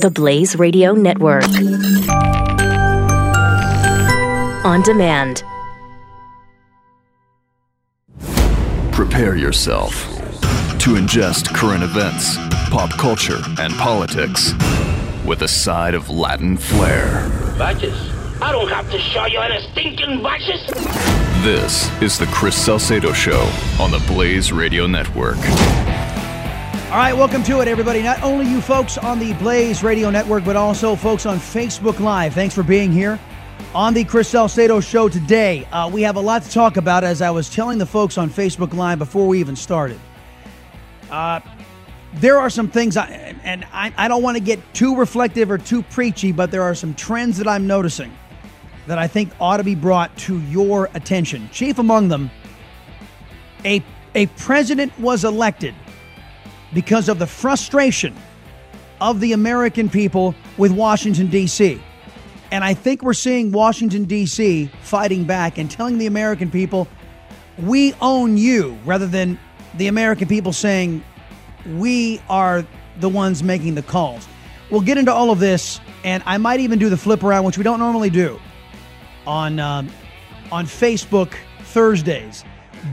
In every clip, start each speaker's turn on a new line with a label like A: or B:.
A: The Blaze Radio Network. On demand.
B: Prepare yourself to ingest current events, pop culture, and politics with a side of Latin flair.
C: Badges? I don't have to show you any stinking badges.
B: This is the Chris Salcedo Show on the Blaze Radio Network.
D: All right, welcome to it, everybody. Not only you folks on the Blaze Radio Network, but also folks on Facebook Live. Thanks for being here on the Chris Salcedo Show today. Uh, we have a lot to talk about, as I was telling the folks on Facebook Live before we even started. Uh, there are some things, I, and I, I don't want to get too reflective or too preachy, but there are some trends that I'm noticing that I think ought to be brought to your attention. Chief among them, a, a president was elected because of the frustration of the American people with Washington, D.C. And I think we're seeing Washington, D.C. fighting back and telling the American people, we own you, rather than the American people saying, we are the ones making the calls. We'll get into all of this, and I might even do the flip around, which we don't normally do on, um, on Facebook Thursdays.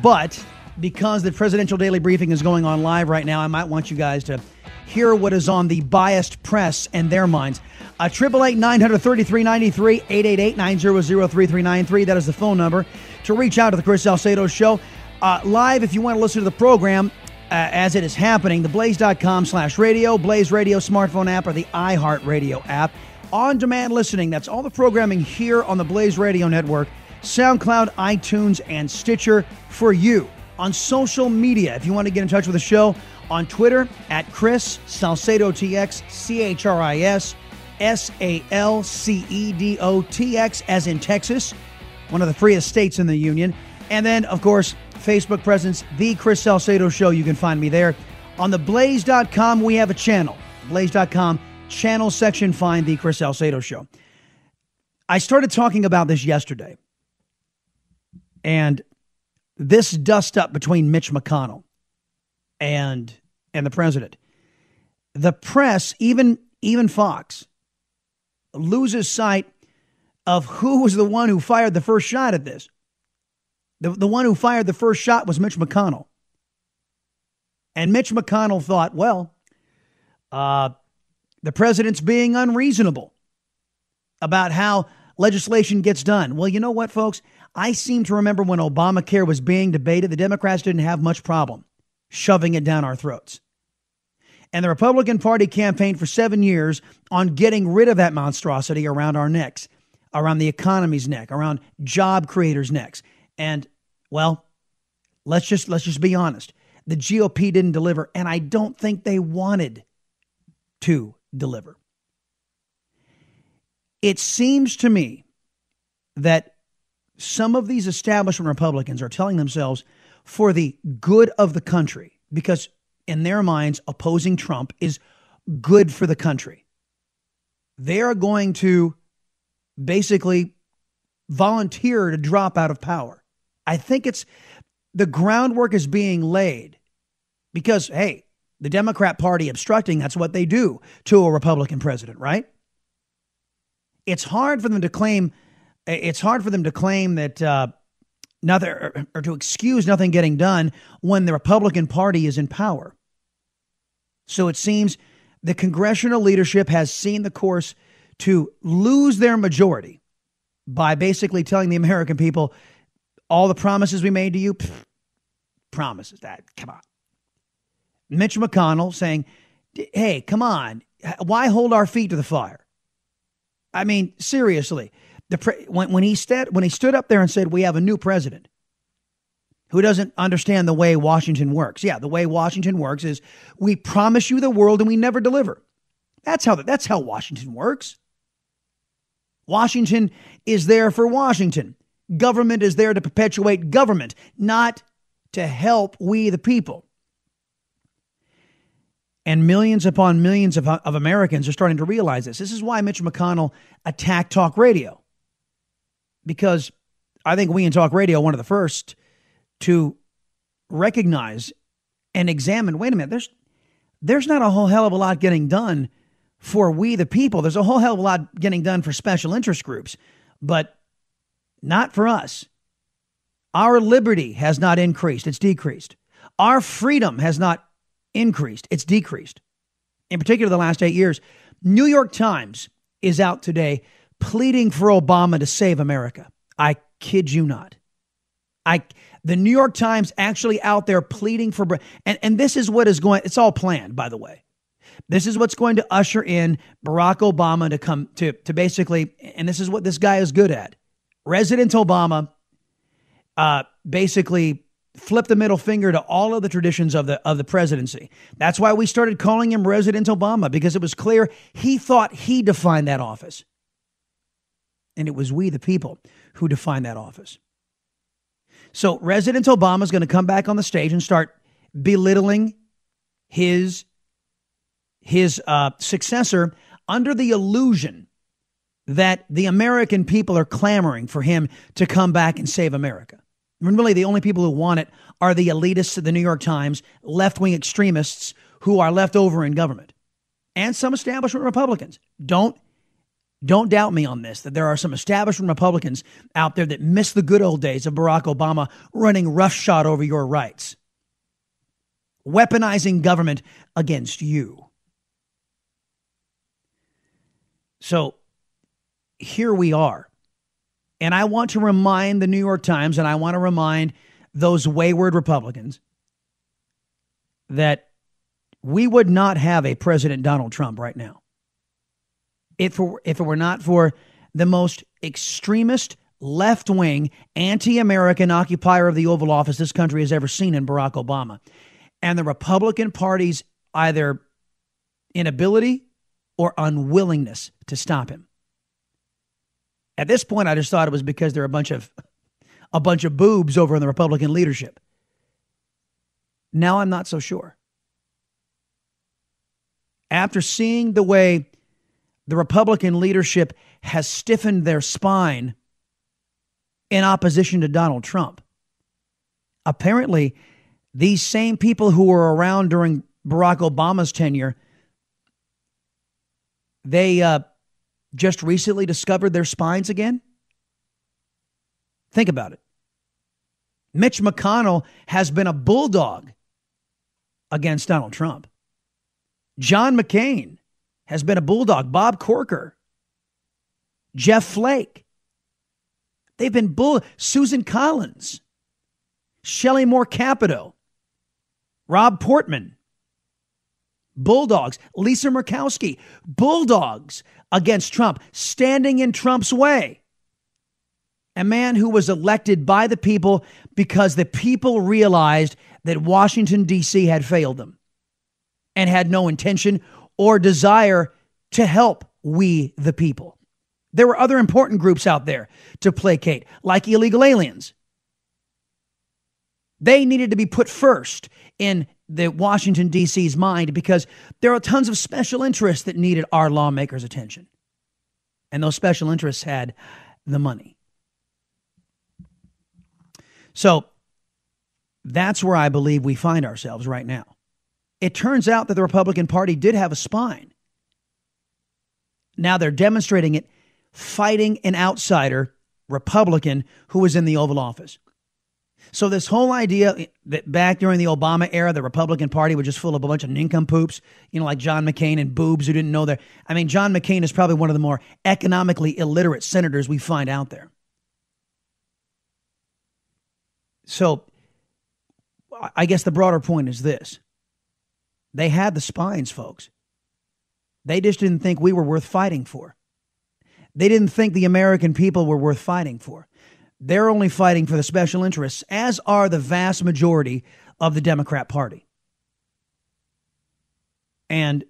D: But because the presidential daily briefing is going on live right now, I might want you guys to hear what is on the biased press and their minds. Uh, triple eight nine hundred thirty three ninety three eight eight eight nine zero zero three three nine three. That is the phone number to reach out to the Chris Salcedo Show uh, live. If you want to listen to the program uh, as it is happening, the Blaze.com slash radio, Blaze Radio smartphone app, or the iHeartRadio app. On demand listening. That's all the programming here on the Blaze Radio Network, SoundCloud, iTunes, and Stitcher for you on social media. If you want to get in touch with the show on Twitter at Chris Salcedo TX, C H R I S S A L C E D O T X, as in Texas, one of the freest states in the union. And then, of course, Facebook presence, The Chris Salcedo Show. You can find me there. On the blaze.com, we have a channel. Blaze.com, channel section, find The Chris Salcedo Show. I started talking about this yesterday. And this dust up between Mitch McConnell and and the president. The press, even even Fox, loses sight of who was the one who fired the first shot at this. The, the one who fired the first shot was Mitch McConnell. And Mitch McConnell thought, well, uh, the president's being unreasonable about how legislation gets done. Well, you know what, folks? I seem to remember when Obamacare was being debated, the Democrats didn't have much problem shoving it down our throats. And the Republican Party campaigned for seven years on getting rid of that monstrosity around our necks, around the economy's neck, around job creators' necks. And well, let's just let's just be honest. The GOP didn't deliver, and I don't think they wanted to deliver. It seems to me that some of these establishment Republicans are telling themselves for the good of the country, because in their minds, opposing Trump is good for the country. They are going to basically volunteer to drop out of power. I think it's the groundwork is being laid because, hey, the Democrat Party obstructing, that's what they do to a Republican president, right? It's hard for them to claim it's hard for them to claim that uh, nothing or, or to excuse nothing getting done when the Republican Party is in power. So it seems the congressional leadership has seen the course to lose their majority by basically telling the American people all the promises we made to you, promises that, come on. Mitch McConnell saying, hey, come on, why hold our feet to the fire? I mean, seriously, the pre- when, when he stood when he stood up there and said we have a new president who doesn't understand the way Washington works. Yeah, the way Washington works is we promise you the world and we never deliver. That's how that's how Washington works. Washington is there for Washington. Government is there to perpetuate government, not to help we the people. And millions upon millions of, of Americans are starting to realize this. This is why Mitch McConnell attacked talk radio because I think we in Talk Radio one of the first to recognize and examine wait a minute, there's, there's not a whole hell of a lot getting done for we the people. There's a whole hell of a lot getting done for special interest groups, but not for us. Our liberty has not increased, it's decreased. Our freedom has not increased, it's decreased. In particular, the last eight years. New York Times is out today pleading for Obama to save America. I kid you not. I the New York Times actually out there pleading for and and this is what is going it's all planned by the way. This is what's going to usher in Barack Obama to come to to basically and this is what this guy is good at. Resident Obama uh basically flip the middle finger to all of the traditions of the of the presidency. That's why we started calling him Resident Obama because it was clear he thought he defined that office. And it was we the people who defined that office. So Resident Obama is going to come back on the stage and start belittling his his uh, successor under the illusion that the American people are clamoring for him to come back and save America. When really the only people who want it are the elitists of the New York Times, left wing extremists who are left over in government, and some establishment Republicans. Don't don't doubt me on this that there are some establishment Republicans out there that miss the good old days of Barack Obama running roughshod over your rights, weaponizing government against you. So here we are. And I want to remind the New York Times and I want to remind those wayward Republicans that we would not have a President Donald Trump right now if it, if it were not for the most extremist, left wing, anti American occupier of the Oval Office this country has ever seen in Barack Obama. And the Republican Party's either inability or unwillingness to stop him. At this point, I just thought it was because there are a bunch of a bunch of boobs over in the Republican leadership. Now I'm not so sure. After seeing the way the Republican leadership has stiffened their spine in opposition to Donald Trump. Apparently, these same people who were around during Barack Obama's tenure, they uh, just recently discovered their spines again. Think about it. Mitch McConnell has been a bulldog against Donald Trump. John McCain has been a bulldog. Bob Corker, Jeff Flake. They've been bull. Susan Collins, Shelley Moore Capito, Rob Portman. Bulldogs, Lisa Murkowski, Bulldogs against Trump, standing in Trump's way. A man who was elected by the people because the people realized that Washington, D.C. had failed them and had no intention or desire to help we the people. There were other important groups out there to placate, like illegal aliens. They needed to be put first in the Washington, D.C.'s mind because there are tons of special interests that needed our lawmakers' attention. And those special interests had the money. So that's where I believe we find ourselves right now. It turns out that the Republican Party did have a spine. Now they're demonstrating it fighting an outsider Republican who was in the Oval Office. So this whole idea that back during the Obama era, the Republican Party was just full of a bunch of nincompoops, you know, like John McCain and boobs who didn't know their. I mean, John McCain is probably one of the more economically illiterate senators we find out there. So I guess the broader point is this they had the spines, folks. They just didn't think we were worth fighting for. They didn't think the American people were worth fighting for. They're only fighting for the special interests, as are the vast majority of the Democrat Party. And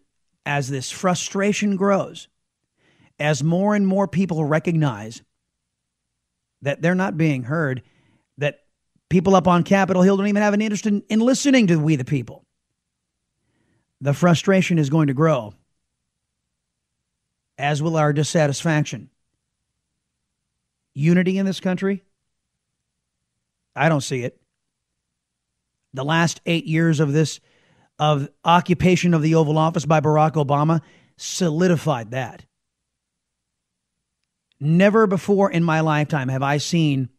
D: as this frustration grows, as more and more people recognize that they're not being heard, that people up on Capitol Hill don't even have an interest in, in listening to we the people, the frustration is going to grow, as will our dissatisfaction. Unity in this country? I don't see it. The last eight years of this, of occupation of the Oval Office by Barack Obama, solidified that. Never before in my lifetime have I seen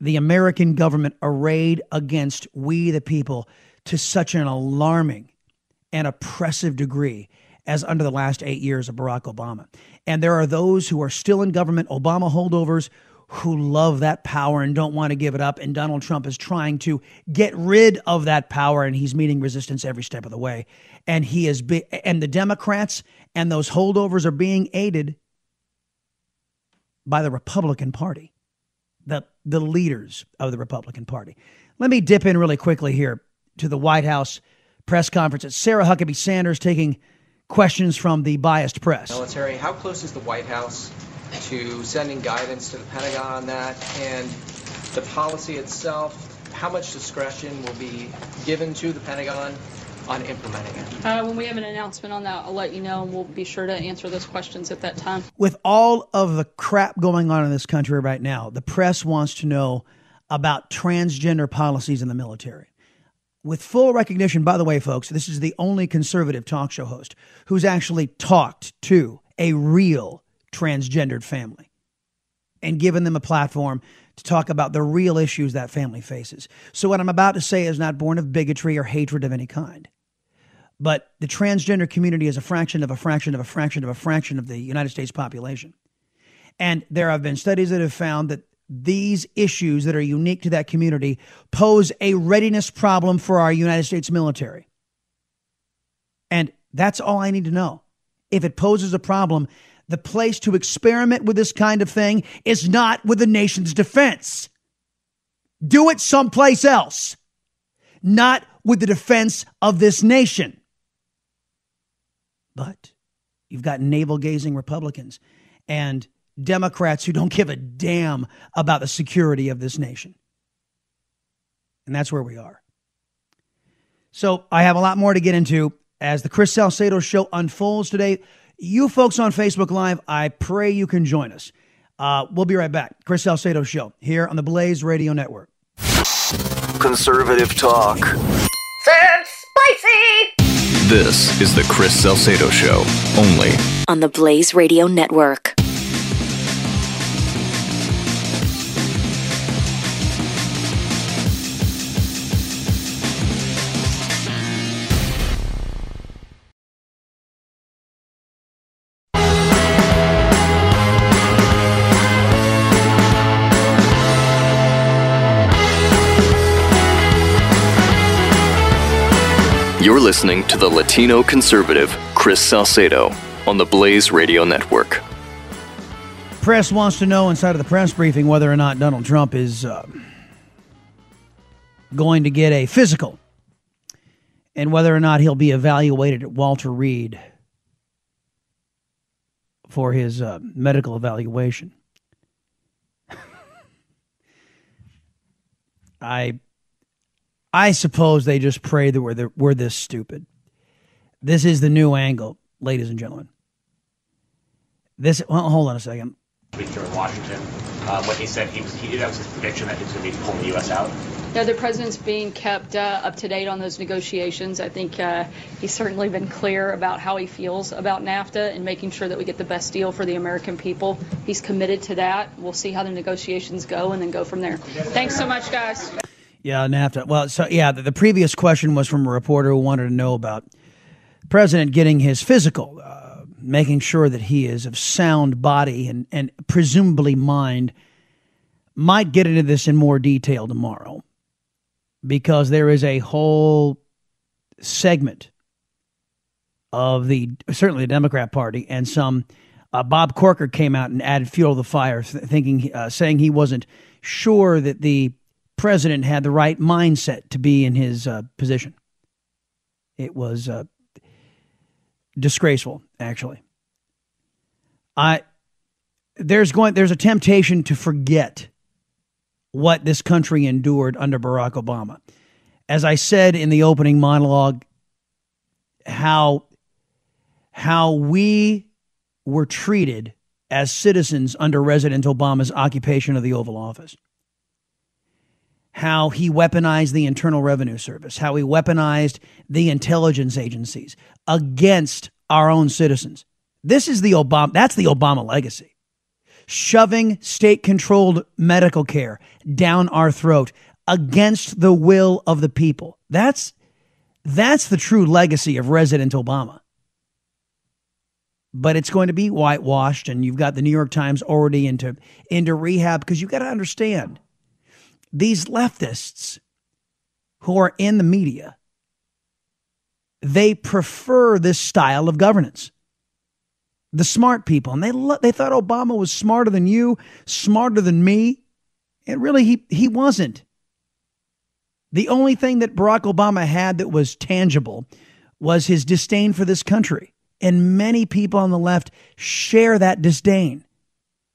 D: the American government arrayed against we the people to such an alarming and oppressive degree as under the last eight years of Barack Obama. And there are those who are still in government, Obama holdovers, who love that power and don't want to give it up. And Donald Trump is trying to get rid of that power, and he's meeting resistance every step of the way. And he is, be- and the Democrats and those holdovers are being aided by the Republican Party, the the leaders of the Republican Party. Let me dip in really quickly here to the White House press conference. It's Sarah Huckabee Sanders taking questions from the biased press.
E: Military, how close is the White House to sending guidance to the Pentagon on that? And the policy itself, how much discretion will be given to the Pentagon on implementing it?
F: Uh, when we have an announcement on that, I'll let you know, and we'll be sure to answer those questions at that time.
D: With all of the crap going on in this country right now, the press wants to know about transgender policies in the military. With full recognition, by the way, folks, this is the only conservative talk show host who's actually talked to a real transgendered family and given them a platform to talk about the real issues that family faces. So, what I'm about to say is not born of bigotry or hatred of any kind. But the transgender community is a fraction of a fraction of a fraction of a fraction of the United States population. And there have been studies that have found that these issues that are unique to that community pose a readiness problem for our United States military. And that's all I need to know. If it poses a problem, the place to experiment with this kind of thing is not with the nation's defense. Do it someplace else, not with the defense of this nation. But you've got navel gazing Republicans and Democrats who don't give a damn about the security of this nation. And that's where we are. So I have a lot more to get into as the Chris Salcedo show unfolds today. You folks on Facebook Live, I pray you can join us. Uh, we'll be right back. Chris Salcedo show here on the Blaze Radio Network.
B: Conservative talk.
C: Sounds spicy!
B: This is the Chris Salcedo Show, only
A: on the Blaze Radio Network.
B: Listening to the Latino conservative Chris Salcedo on the Blaze Radio Network.
D: Press wants to know inside of the press briefing whether or not Donald Trump is uh, going to get a physical and whether or not he'll be evaluated at Walter Reed for his uh, medical evaluation. I I suppose they just pray that we're, we're this stupid. This is the new angle, ladies and gentlemen. This, well, hold on a second.
G: Speaker in Washington, uh, when he said he was, he, that was his prediction that he was going to be pulling the U.S. out.
F: No, the president's being kept uh, up to date on those negotiations. I think uh, he's certainly been clear about how he feels about NAFTA and making sure that we get the best deal for the American people. He's committed to that. We'll see how the negotiations go and then go from there. Thanks so much, guys.
D: Yeah, NAFTA. Well, so yeah, the, the, previous question was from a reporter who wanted to know about president getting his physical, uh, making sure that he is of sound body and, and presumably mind. Might get into this in more detail tomorrow because there is a whole segment of the certainly the Democrat Party and some. Uh, Bob Corker came out and added fuel to the fire, thinking, uh, saying he wasn't sure that the president had the right mindset to be in his uh, position. It was uh, disgraceful, actually. I there's going there's a temptation to forget what this country endured under Barack Obama. As I said in the opening monologue, how how we were treated as citizens under President Obama's occupation of the Oval Office how he weaponized the Internal Revenue Service, how he weaponized the intelligence agencies against our own citizens. This is the Obama, that's the Obama legacy. Shoving state controlled medical care down our throat against the will of the people. That's, that's the true legacy of Resident Obama. But it's going to be whitewashed, and you've got the New York Times already into, into rehab because you've got to understand these leftists who are in the media, they prefer this style of governance. The smart people, and they lo- they thought Obama was smarter than you, smarter than me, and really he he wasn't. The only thing that Barack Obama had that was tangible was his disdain for this country. And many people on the left share that disdain.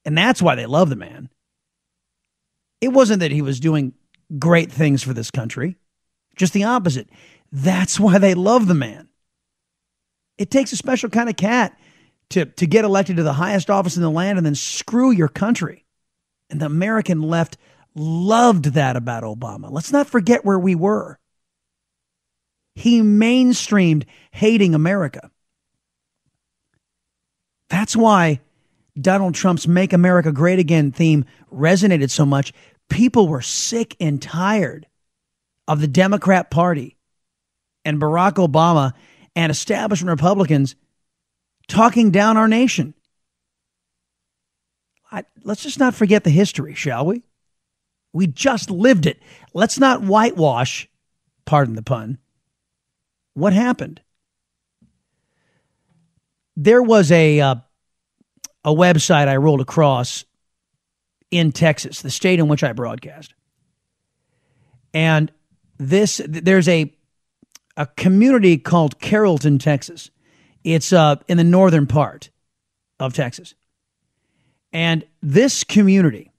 D: And that's why they love the man. It wasn't that he was doing great things for this country, just the opposite. That's why they love the man. It takes a special kind of cat to, to get elected to the highest office in the land and then screw your country. And the American left loved that about Obama. Let's not forget where we were. He mainstreamed hating America. That's why Donald Trump's Make America Great Again theme resonated so much. People were sick and tired of the Democrat Party and Barack Obama and establishment Republicans talking down our nation. I, let's just not forget the history, shall we? We just lived it. Let's not whitewash, pardon the pun, what happened. There was a uh, a website I rolled across in Texas, the state in which I broadcast. And this there's a a community called Carrollton, Texas. It's uh, in the northern part of Texas. And this community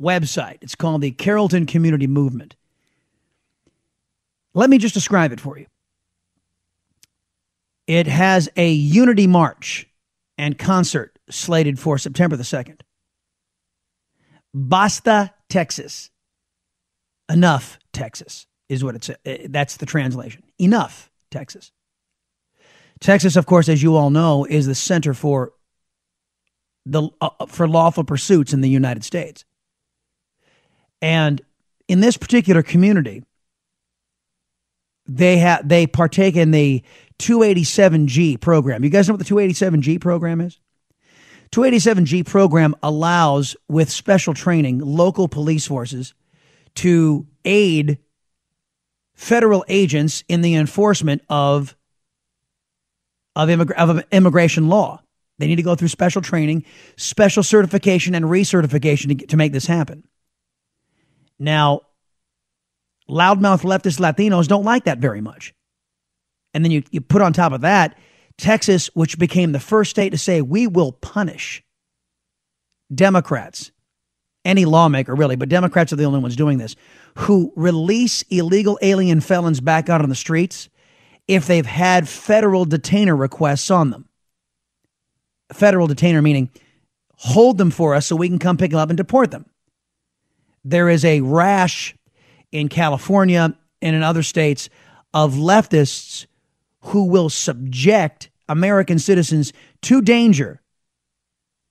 D: website, it's called the Carrollton Community Movement. Let me just describe it for you. It has a unity march and concert slated for September the 2nd. Basta, Texas. Enough, Texas is what it's. Uh, that's the translation. Enough, Texas. Texas, of course, as you all know, is the center for the uh, for lawful pursuits in the United States. And in this particular community, they have they partake in the 287G program. You guys know what the 287G program is? 287G program allows, with special training, local police forces to aid federal agents in the enforcement of of, immig- of immigration law. They need to go through special training, special certification, and recertification to, to make this happen. Now, loudmouth leftist Latinos don't like that very much. And then you, you put on top of that Texas, which became the first state to say, we will punish Democrats, any lawmaker really, but Democrats are the only ones doing this, who release illegal alien felons back out on the streets if they've had federal detainer requests on them. Federal detainer meaning hold them for us so we can come pick them up and deport them. There is a rash in California and in other states of leftists who will subject American citizens to danger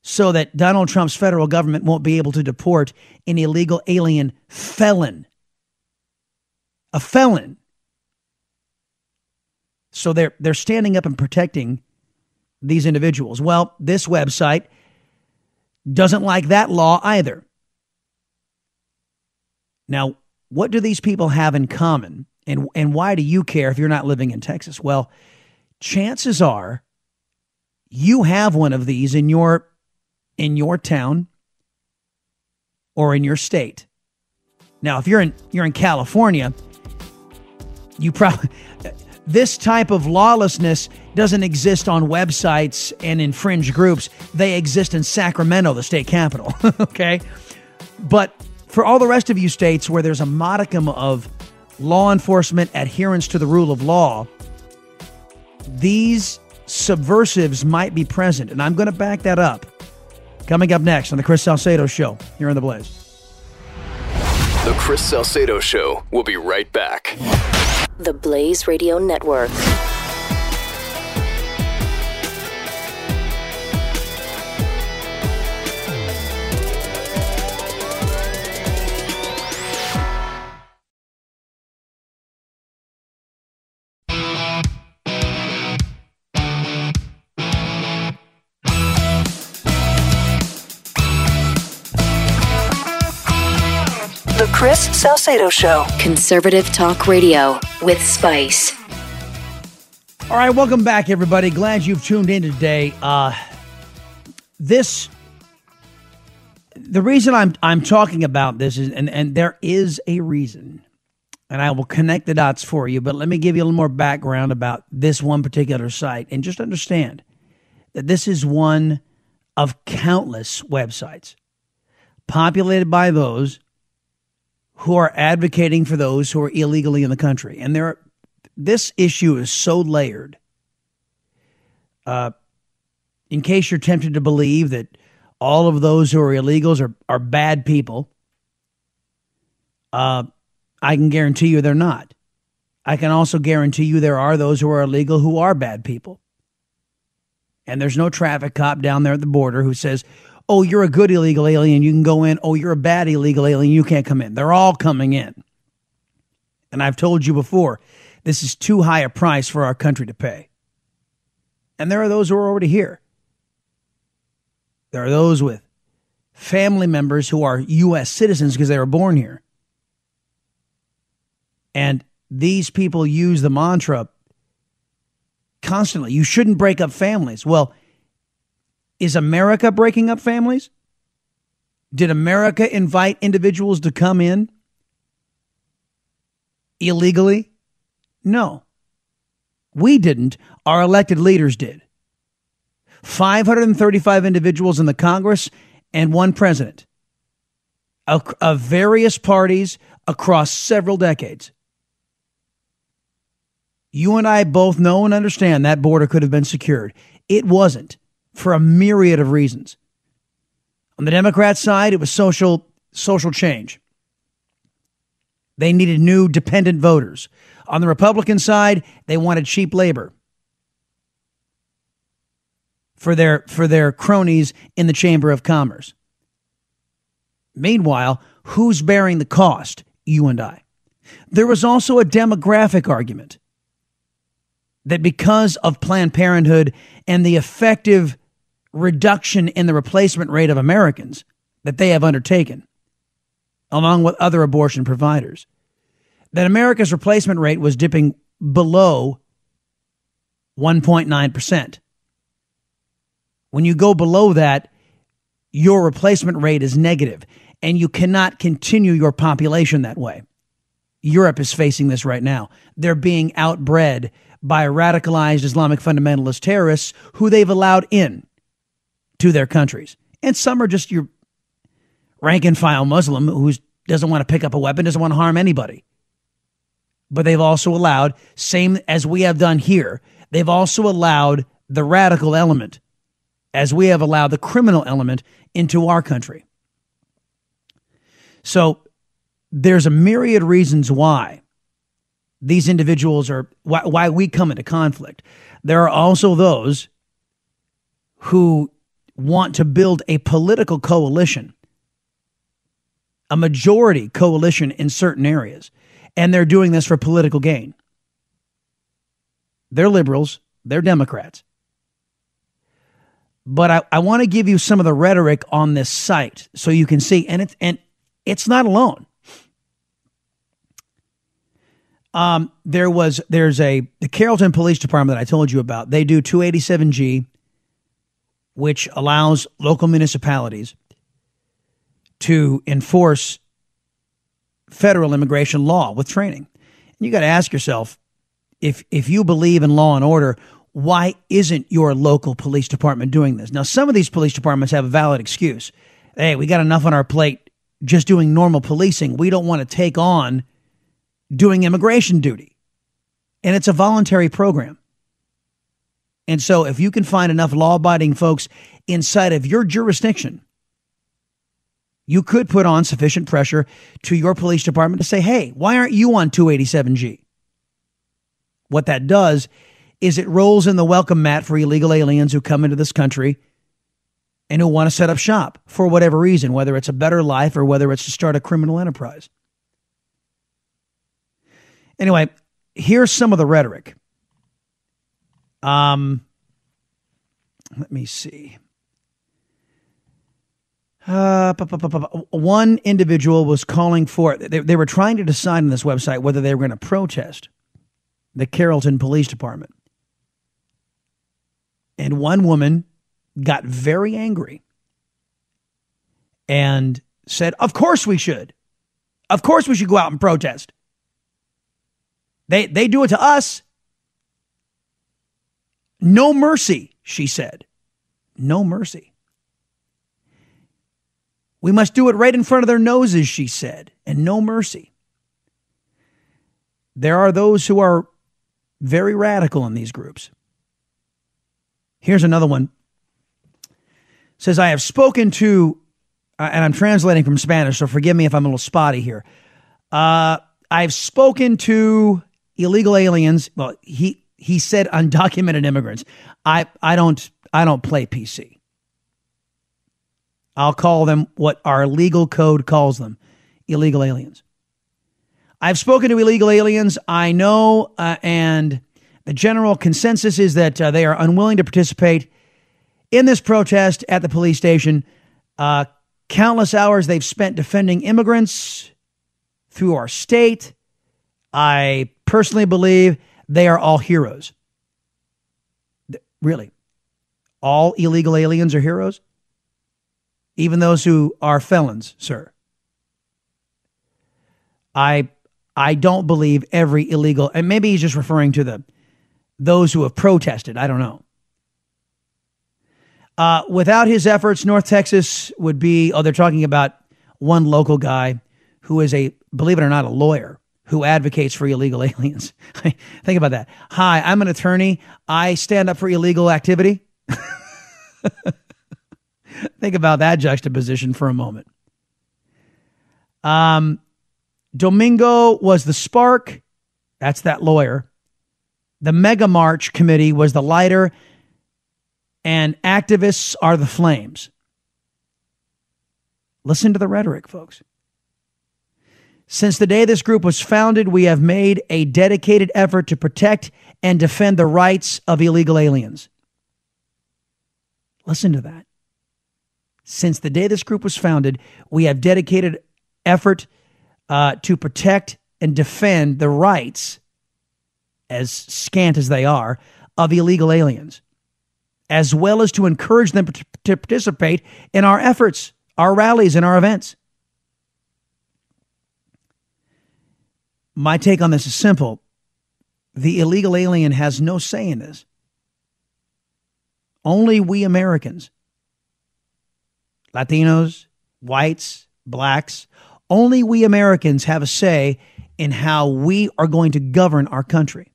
D: so that Donald Trump's federal government won't be able to deport an illegal alien felon. A felon. So they're they're standing up and protecting these individuals. Well, this website doesn't like that law either. Now, what do these people have in common? And, and why do you care if you're not living in Texas? Well, chances are you have one of these in your in your town or in your state. Now, if you're in you're in California, you probably this type of lawlessness doesn't exist on websites and in fringe groups. They exist in Sacramento, the state capital. okay? But for all the rest of you states where there's a modicum of law enforcement adherence to the rule of law, these subversives might be present. And I'm going to back that up. Coming up next on the Chris Salcedo Show here on The Blaze.
B: The Chris Salcedo Show will be right back.
A: The Blaze Radio Network.
H: Chris Salcedo Show.
A: Conservative Talk Radio with Spice.
D: All right, welcome back, everybody. Glad you've tuned in today. Uh, this, the reason I'm I'm talking about this is, and and there is a reason, and I will connect the dots for you. But let me give you a little more background about this one particular site, and just understand that this is one of countless websites populated by those who are advocating for those who are illegally in the country, and there this issue is so layered. Uh, in case you're tempted to believe that all of those who are illegals are, are bad people, uh, I can guarantee you they're not. I can also guarantee you there are those who are illegal who are bad people. And there's no traffic cop down there at the border who says, oh, you're a good illegal alien, you can go in. Oh, you're a bad illegal alien, you can't come in. They're all coming in. And I've told you before, this is too high a price for our country to pay. And there are those who are already here. There are those with family members who are U.S. citizens because they were born here. And these people use the mantra constantly you shouldn't break up families. Well, is America breaking up families? Did America invite individuals to come in illegally? No. We didn't. Our elected leaders did. 535 individuals in the Congress and one president of, various parties across several decades. You and I both know and understand that border could have been secured. It wasn't for a myriad of reasons. On the Democrat side, it was social social change. They needed new dependent voters. On the Republican side, they wanted cheap labor for their for their cronies in the Chamber of Commerce. Meanwhile, who's bearing the cost? You and I. There was also a demographic argument that because of Planned Parenthood and the effective reduction in the replacement rate of Americans that they have undertaken, along with other abortion providers, that America's replacement rate was dipping below 1.9%. When you go below that, your replacement rate is negative, and you cannot continue your population that way. Europe is facing this right now. They're being outbred by radicalized Islamic fundamentalist terrorists who they've allowed in to their countries. And some are just your rank and file Muslim who doesn't want to pick up a weapon, doesn't want to harm anybody but they've also allowed, same as we have done here, they've also allowed the radical element, as we have allowed the criminal element into our country. So there's a myriad reasons why these individuals are, why, why we come into conflict. There are also those who want to build a political coalition, a majority coalition in certain areas and they're doing this for political gain. They're liberals, they're Democrats. But I, I want to give you some of the rhetoric on this site so you can see, and it's and it's not alone. Um, there was there's a the Carrollton Police Department that I told you about. They do 287G, which allows local municipalities to enforce federal immigration law with training. And you got to ask yourself if if you believe in law and order, why isn't your local police department doing this? Now, some of these police departments have a valid excuse. Hey, we got enough on our plate just doing normal policing. We don't want to take on doing immigration duty. And it's a voluntary program. And so, if you can find enough law abiding folks inside of your jurisdiction you could put on sufficient pressure to your police department to say, hey, why aren't you on 287G? What that does is it rolls in the welcome mat for illegal aliens who come into this country and who want to set up shop for whatever reason, whether it's a better life or whether it's to start a criminal enterprise. Anyway, here's some of the rhetoric. Um, let me see. Uh, one individual was calling for they, they were trying to decide on this website whether they were going to protest the Carrollton Police Department. And one woman got very angry and said, Of course we should. Of course we should go out and protest. They, they do it to us. No mercy, she said. No mercy. We must do it right in front of their noses, she said, and no mercy. There are those who are very radical in these groups. Here's another one. Says, I have spoken to, uh, and I'm translating from Spanish, so forgive me if I'm a little spotty here. Uh, I've spoken to illegal aliens. Well, he he said undocumented immigrants. I I don't I don't play PC. I'll call them what our legal code calls them, illegal aliens. I've spoken to illegal aliens. I know, uh, and the general consensus is that uh, they are unwilling to participate in this protest at the police station. Uh, countless hours they've spent defending immigrants through our state. I personally believe they are all heroes. Really. All illegal aliens are heroes? Even those who are felons, sir. I I don't believe every illegal and maybe he's just referring to the those who have protested. I don't know. Uh, without his efforts, North Texas would be. Oh, they're talking about one local guy who is a, believe it or not, a lawyer who advocates for illegal aliens. Think about that. Hi, I'm an attorney. I stand up for illegal activity. Think about that juxtaposition for a moment. Um, Domingo was the spark. That's that lawyer. The Mega March Committee was the lighter, and activists are the flames. Listen to the rhetoric, folks. Since the day this group was founded, we have made a dedicated effort to protect and defend the rights of illegal aliens. Listen to that. Since the day this group was founded, we have dedicated effort uh, to protect and defend the rights, as scant as they are, of illegal aliens, as well as to encourage them to participate in our efforts, our rallies, and our events. My take on this is simple the illegal alien has no say in this. Only we Americans, Latinos, whites, blacks, only we Americans have a say in how we are going to govern our country.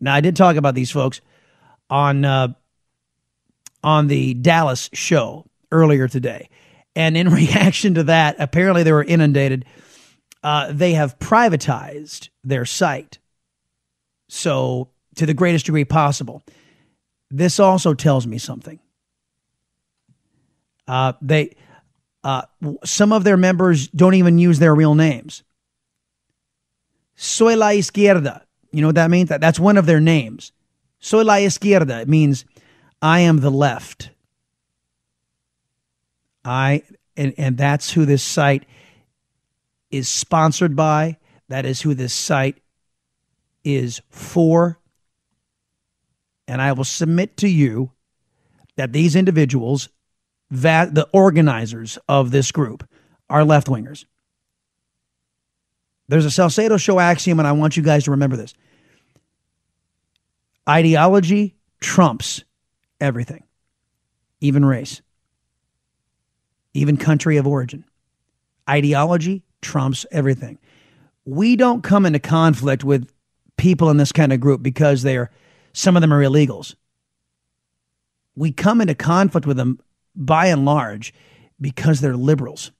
D: Now, I did talk about these folks on uh, on the Dallas show earlier today, and in reaction to that, apparently they were inundated. Uh, they have privatized their site, so to the greatest degree possible. This also tells me something. Uh, they uh, some of their members don't even use their real names. Soy la izquierda. You know what that means? That, that's one of their names. Soy la izquierda. It means I am the left. I and, and that's who this site is sponsored by. That is who this site is for. And I will submit to you that these individuals, that the organizers of this group, are left wingers. There's a Salcedo show axiom, and I want you guys to remember this. Ideology trumps everything, even race, even country of origin. Ideology trumps everything. We don't come into conflict with people in this kind of group because they're some of them are illegals. We come into conflict with them by and large because they're liberals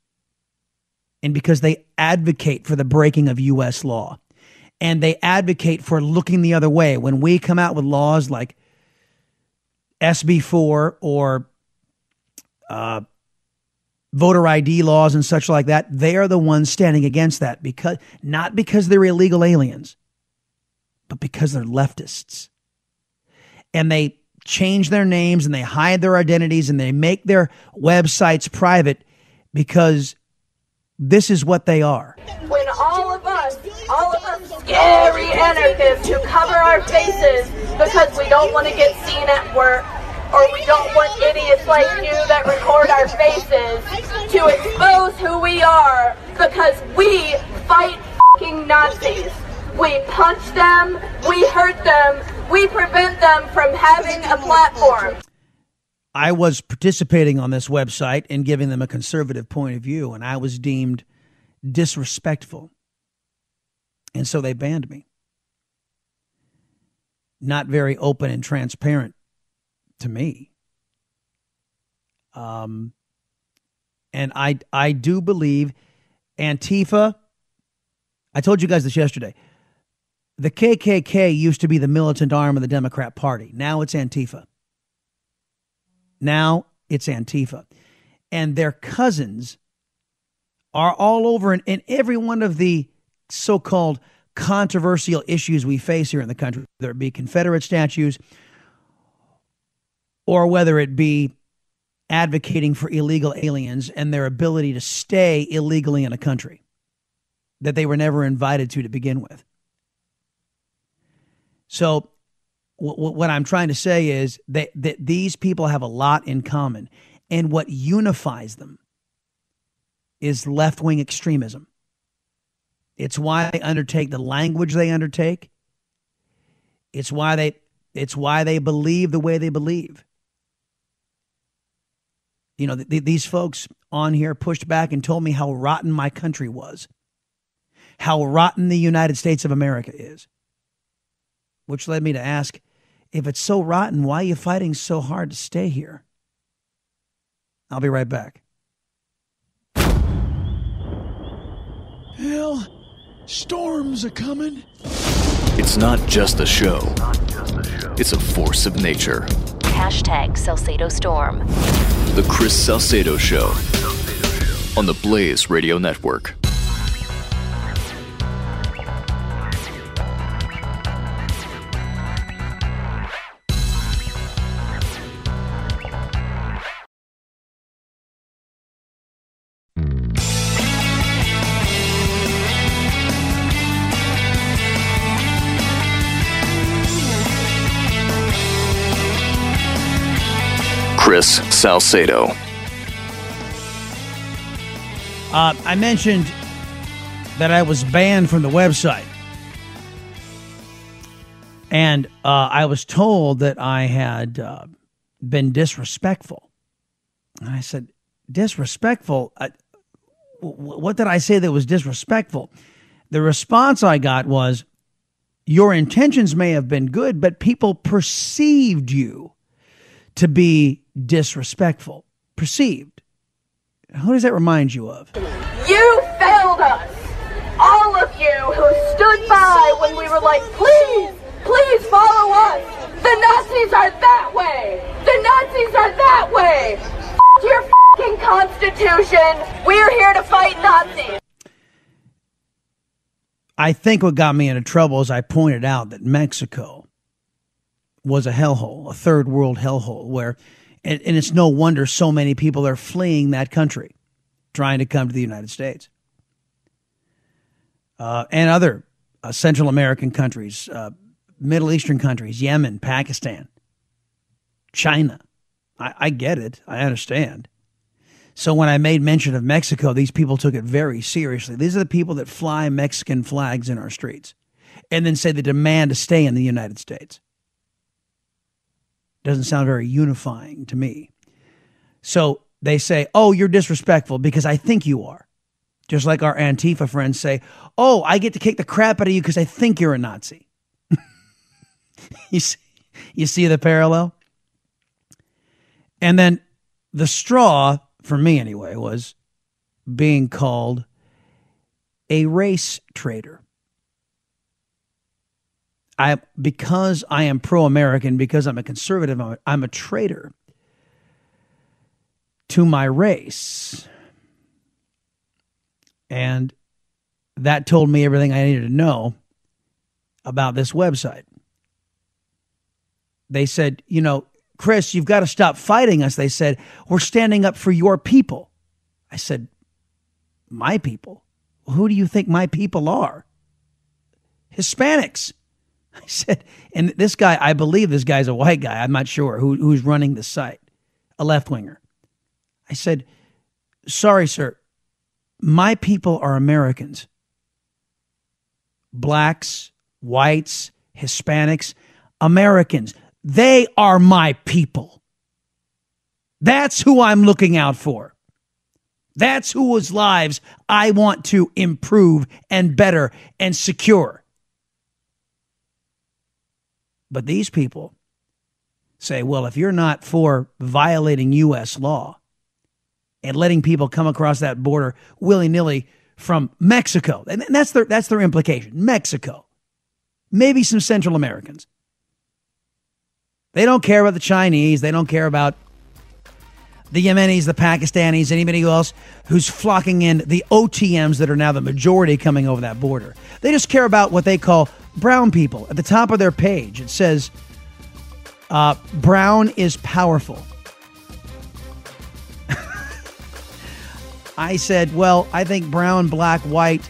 D: and because they advocate for the breaking of U.S. law. And they advocate for looking the other way. When we come out with laws like SB4 or uh, voter ID laws and such like that, they are the ones standing against that because not because they're illegal aliens, but because they're leftists. And they change their names and they hide their identities and they make their websites private because this is what they are.
H: When all of us, all of us scary anarchists who cover our faces because we don't want to get seen at work or we don't want idiots like you that record our faces to expose who we are because we fight fucking Nazis. We punch them, we hurt them, we prevent them from having a platform.
D: I was participating on this website and giving them a conservative point of view, and I was deemed disrespectful. And so they banned me. Not very open and transparent to me. Um, and I I do believe Antifa. I told you guys this yesterday. The KKK used to be the militant arm of the Democrat Party. Now it's Antifa. Now it's Antifa. And their cousins are all over in, in every one of the so called controversial issues we face here in the country, whether it be Confederate statues or whether it be advocating for illegal aliens and their ability to stay illegally in a country that they were never invited to to begin with. So, w- what I'm trying to say is that, that these people have a lot in common. And what unifies them is left wing extremism. It's why they undertake the language they undertake. It's why they it's why they believe the way they believe. You know, th- these folks on here pushed back and told me how rotten my country was. How rotten the United States of America is. Which led me to ask if it's so rotten, why are you fighting so hard to stay here? I'll be right back.
I: Hell, storms are coming.
B: It's not just a show, it's a force of nature.
A: Hashtag Salcedo Storm.
B: The Chris Salcedo Show on the Blaze Radio Network. Chris Salcedo.
D: Uh, I mentioned that I was banned from the website. And uh, I was told that I had uh, been disrespectful. And I said, Disrespectful? I, what did I say that was disrespectful? The response I got was, Your intentions may have been good, but people perceived you to be disrespectful. Perceived. Who does that remind you of?
H: You failed us. All of you who stood by when we were like, please, please follow us. The Nazis are that way. The Nazis are that way. F- your fucking constitution. We're here to fight Nazis.
D: I think what got me into trouble is I pointed out that Mexico was a hellhole, a third world hellhole, where, and, and it's no wonder so many people are fleeing that country, trying to come to the United States. Uh, and other uh, Central American countries, uh, Middle Eastern countries, Yemen, Pakistan, China. I, I get it. I understand. So when I made mention of Mexico, these people took it very seriously. These are the people that fly Mexican flags in our streets and then say they demand to stay in the United States. Doesn't sound very unifying to me. So they say, oh, you're disrespectful because I think you are. Just like our Antifa friends say, oh, I get to kick the crap out of you because I think you're a Nazi. you, see, you see the parallel? And then the straw, for me anyway, was being called a race traitor. I because I am pro-American, because I'm a conservative, I'm a, I'm a traitor to my race. And that told me everything I needed to know about this website. They said, you know, Chris, you've got to stop fighting us. They said, We're standing up for your people. I said, My people? Who do you think my people are? Hispanics. I said, and this guy, I believe this guy's a white guy. I'm not sure who, who's running the site, a left winger. I said, Sorry, sir. My people are Americans. Blacks, whites, Hispanics, Americans. They are my people. That's who I'm looking out for. That's whose lives I want to improve and better and secure. But these people say, well, if you're not for violating U.S. law and letting people come across that border willy nilly from Mexico, and that's their, that's their implication Mexico, maybe some Central Americans. They don't care about the Chinese. They don't care about the Yemenis, the Pakistanis, anybody else who's flocking in the OTMs that are now the majority coming over that border. They just care about what they call brown people. At the top of their page, it says, uh, Brown is powerful. I said, well, I think brown, black, white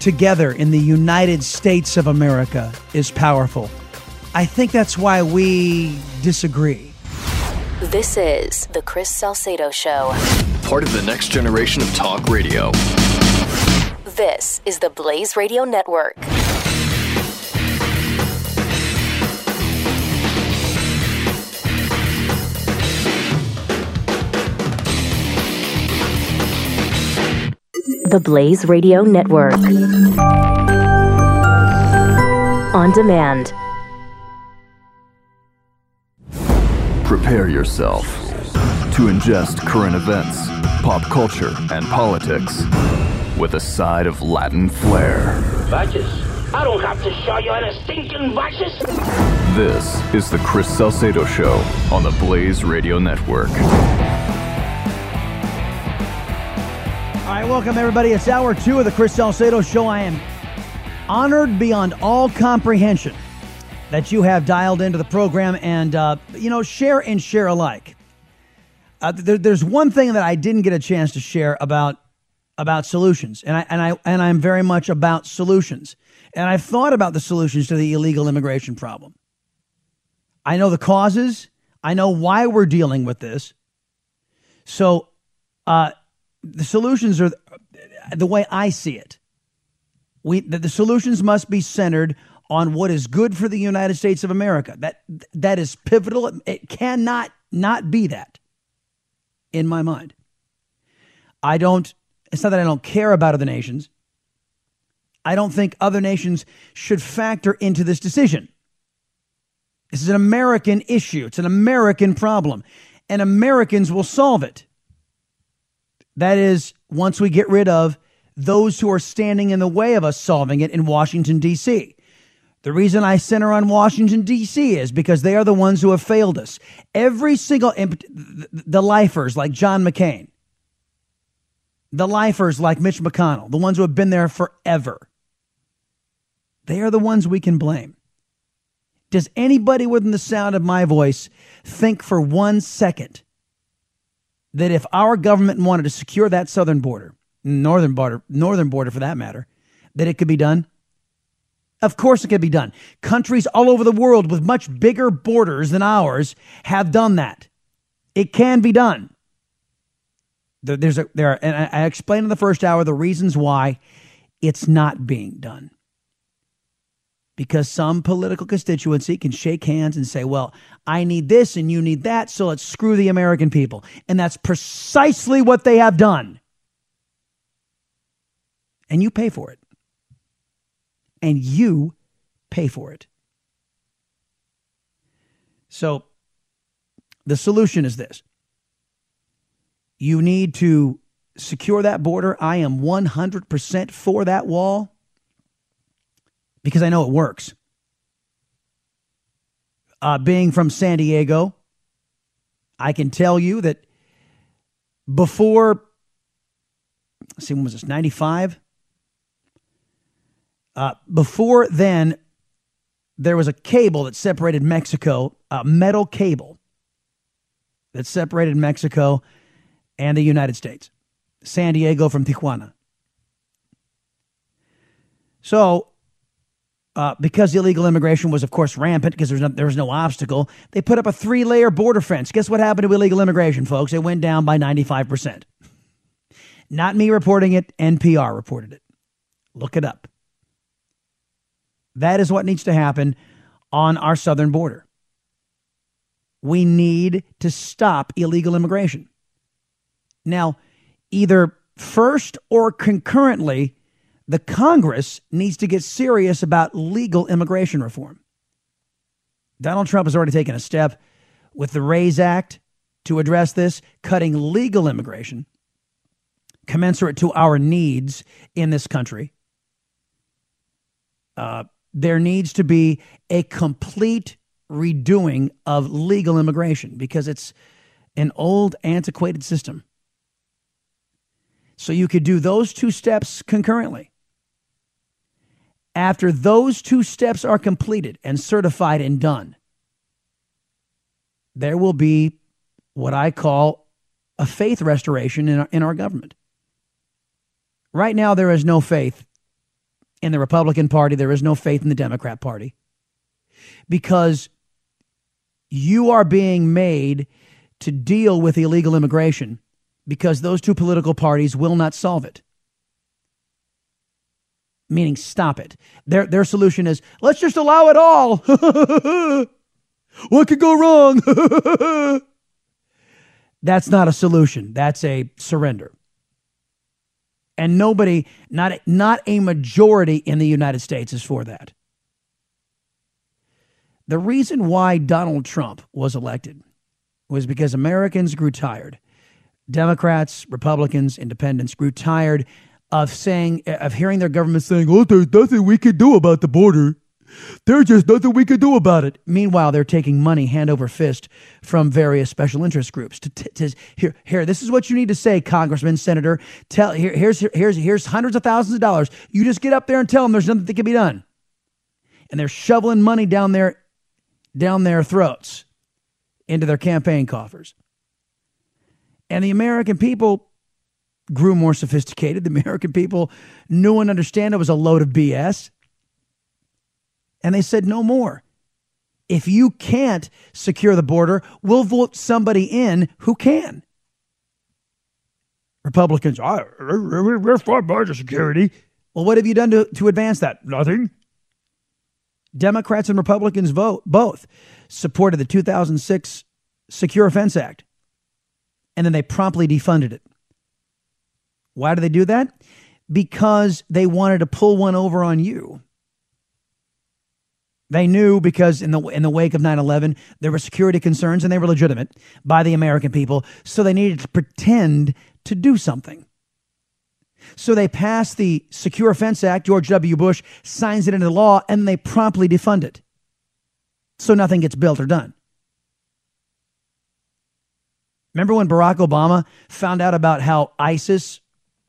D: together in the United States of America is powerful. I think that's why we disagree.
A: This is The Chris Salcedo Show.
B: Part of the next generation of talk radio.
A: This is the Blaze Radio Network. The Blaze Radio Network. On demand.
B: Prepare yourself to ingest current events, pop culture, and politics with a side of Latin flair.
C: Vices? I don't have to show you any stinking vices.
B: This is the Chris Salcedo Show on the Blaze Radio Network.
D: Welcome everybody. It's hour two of the Chris Salcedo Show. I am honored beyond all comprehension that you have dialed into the program and, uh, you know, share and share alike. Uh, there, there's one thing that I didn't get a chance to share about about solutions, and I and I and I'm very much about solutions, and I've thought about the solutions to the illegal immigration problem. I know the causes. I know why we're dealing with this. So, uh, the solutions are the way I see it. We the, the solutions must be centered on what is good for the United States of America. That that is pivotal. It cannot not be that in my mind. I don't it's not that I don't care about other nations. I don't think other nations should factor into this decision. This is an American issue. It's an American problem. And Americans will solve it. That is, once we get rid of those who are standing in the way of us solving it in Washington, D.C. The reason I center on Washington, D.C. is because they are the ones who have failed us. Every single, the lifers like John McCain, the lifers like Mitch McConnell, the ones who have been there forever, they are the ones we can blame. Does anybody within the sound of my voice think for one second that if our government wanted to secure that southern border, northern border, northern border for that matter, that it could be done? Of course it could be done. Countries all over the world with much bigger borders than ours have done that. It can be done. There's a there are, and I explained in the first hour the reasons why it's not being done. Because some political constituency can shake hands and say, well, I need this and you need that, so let's screw the American people. And that's precisely what they have done. And you pay for it. And you pay for it. So the solution is this you need to secure that border. I am 100% for that wall because I know it works. Uh, being from San Diego, I can tell you that before, see, when was this, 95? Uh, before then, there was a cable that separated Mexico, a metal cable that separated Mexico and the United States. San Diego from Tijuana. So, uh, because illegal immigration was, of course, rampant because there's no, there was no obstacle, they put up a three layer border fence. Guess what happened to illegal immigration, folks? It went down by 95%. Not me reporting it, NPR reported it. Look it up. That is what needs to happen on our southern border. We need to stop illegal immigration. Now, either first or concurrently, the Congress needs to get serious about legal immigration reform. Donald Trump has already taken a step with the RAISE Act to address this, cutting legal immigration commensurate to our needs in this country. Uh, there needs to be a complete redoing of legal immigration because it's an old, antiquated system. So you could do those two steps concurrently. After those two steps are completed and certified and done, there will be what I call a faith restoration in our, in our government. Right now, there is no faith in the Republican Party, there is no faith in the Democrat Party because you are being made to deal with illegal immigration because those two political parties will not solve it. Meaning, stop it. Their, their solution is let's just allow it all. what could go wrong? That's not a solution. That's a surrender. And nobody, not, not a majority in the United States is for that. The reason why Donald Trump was elected was because Americans grew tired. Democrats, Republicans, independents grew tired of saying, of hearing their government saying, oh, there's nothing we can do about the border. There's just nothing we can do about it. Meanwhile, they're taking money hand over fist from various special interest groups. To, to, to here, here, this is what you need to say, Congressman, Senator. Tell here, here's here's here's hundreds of thousands of dollars. You just get up there and tell them there's nothing that can be done, and they're shoveling money down their down their throats into their campaign coffers. And the American people grew more sophisticated. The American people knew and understand it was a load of BS. And they said, no more. If you can't secure the border, we'll vote somebody in who can. Republicans, oh, we're for border security. Well, what have you done to, to advance that? Nothing. Democrats and Republicans vote both supported the 2006 Secure Fence Act, and then they promptly defunded it. Why do they do that? Because they wanted to pull one over on you. They knew because in the in the wake of 9/11 there were security concerns and they were legitimate by the American people, so they needed to pretend to do something. So they passed the Secure Fence Act, George W. Bush signs it into law and they promptly defund it. So nothing gets built or done. Remember when Barack Obama found out about how ISIS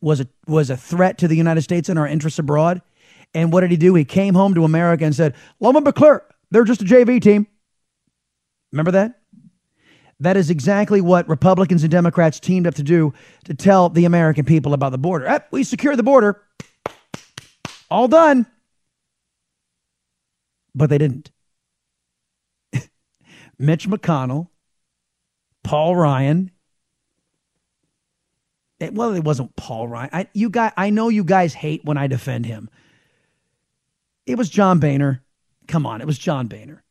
D: was a was a threat to the United States and our interests abroad? And what did he do? He came home to America and said, Loma McClure, they're just a JV team. Remember that? That is exactly what Republicans and Democrats teamed up to do to tell the American people about the border. We secure the border. All done. But they didn't. Mitch McConnell, Paul Ryan. It, well, it wasn't Paul Ryan. I, you guys, I know you guys hate when I defend him. It was John Boehner. Come on, it was John Boehner.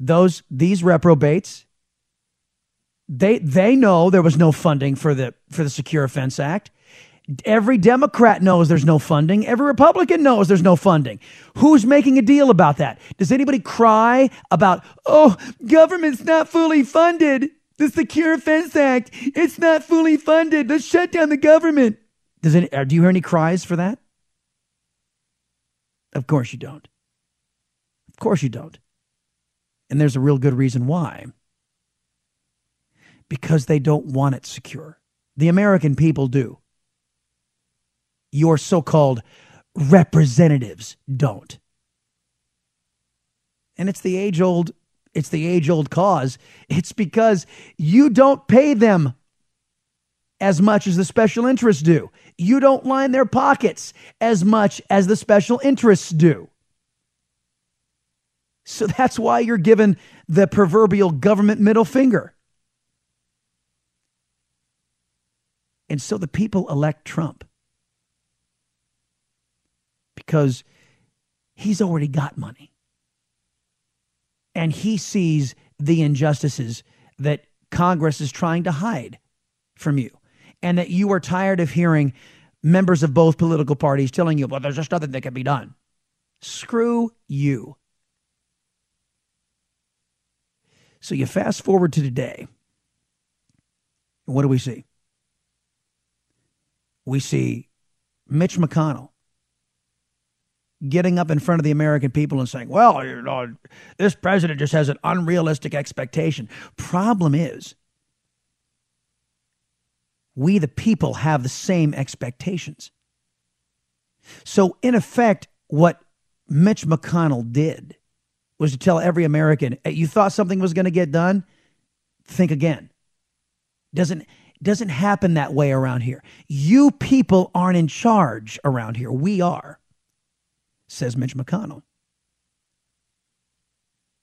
D: Those these reprobates, they they know there was no funding for the for the Secure Fence Act. Every Democrat knows there's no funding. Every Republican knows there's no funding. Who's making a deal about that? Does anybody cry about, oh, government's not fully funded? The Secure Fence Act, it's not fully funded. Let's shut down the government. Does any, do you hear any cries for that? Of course you don't. Of course you don't. And there's a real good reason why. Because they don't want it secure. The American people do. Your so called representatives don't. And it's the age old it's the age old cause. It's because you don't pay them as much as the special interests do. You don't line their pockets as much as the special interests do. So that's why you're given the proverbial government middle finger. And so the people elect Trump because he's already got money. And he sees the injustices that Congress is trying to hide from you. And that you are tired of hearing members of both political parties telling you, well, there's just nothing that can be done. Screw you. So you fast forward to today. What do we see? We see Mitch McConnell getting up in front of the American people and saying, well, you know, this president just has an unrealistic expectation. Problem is, we, the people, have the same expectations. So, in effect, what Mitch McConnell did was to tell every American, you thought something was going to get done? Think again. Doesn't doesn't happen that way around here. You people aren't in charge around here. We are says Mitch McConnell.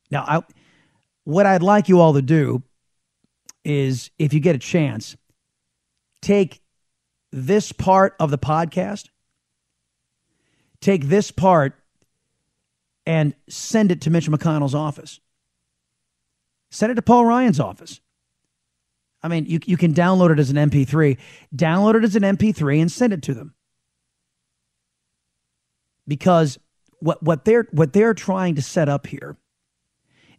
D: Now, I, what I'd like you all to do is, if you get a chance, take this part of the podcast, take this part, and send it to Mitch McConnell's office. Send it to Paul Ryan's office. I mean, you, you can download it as an MP3. Download it as an MP3 and send it to them because what what they're what they're trying to set up here,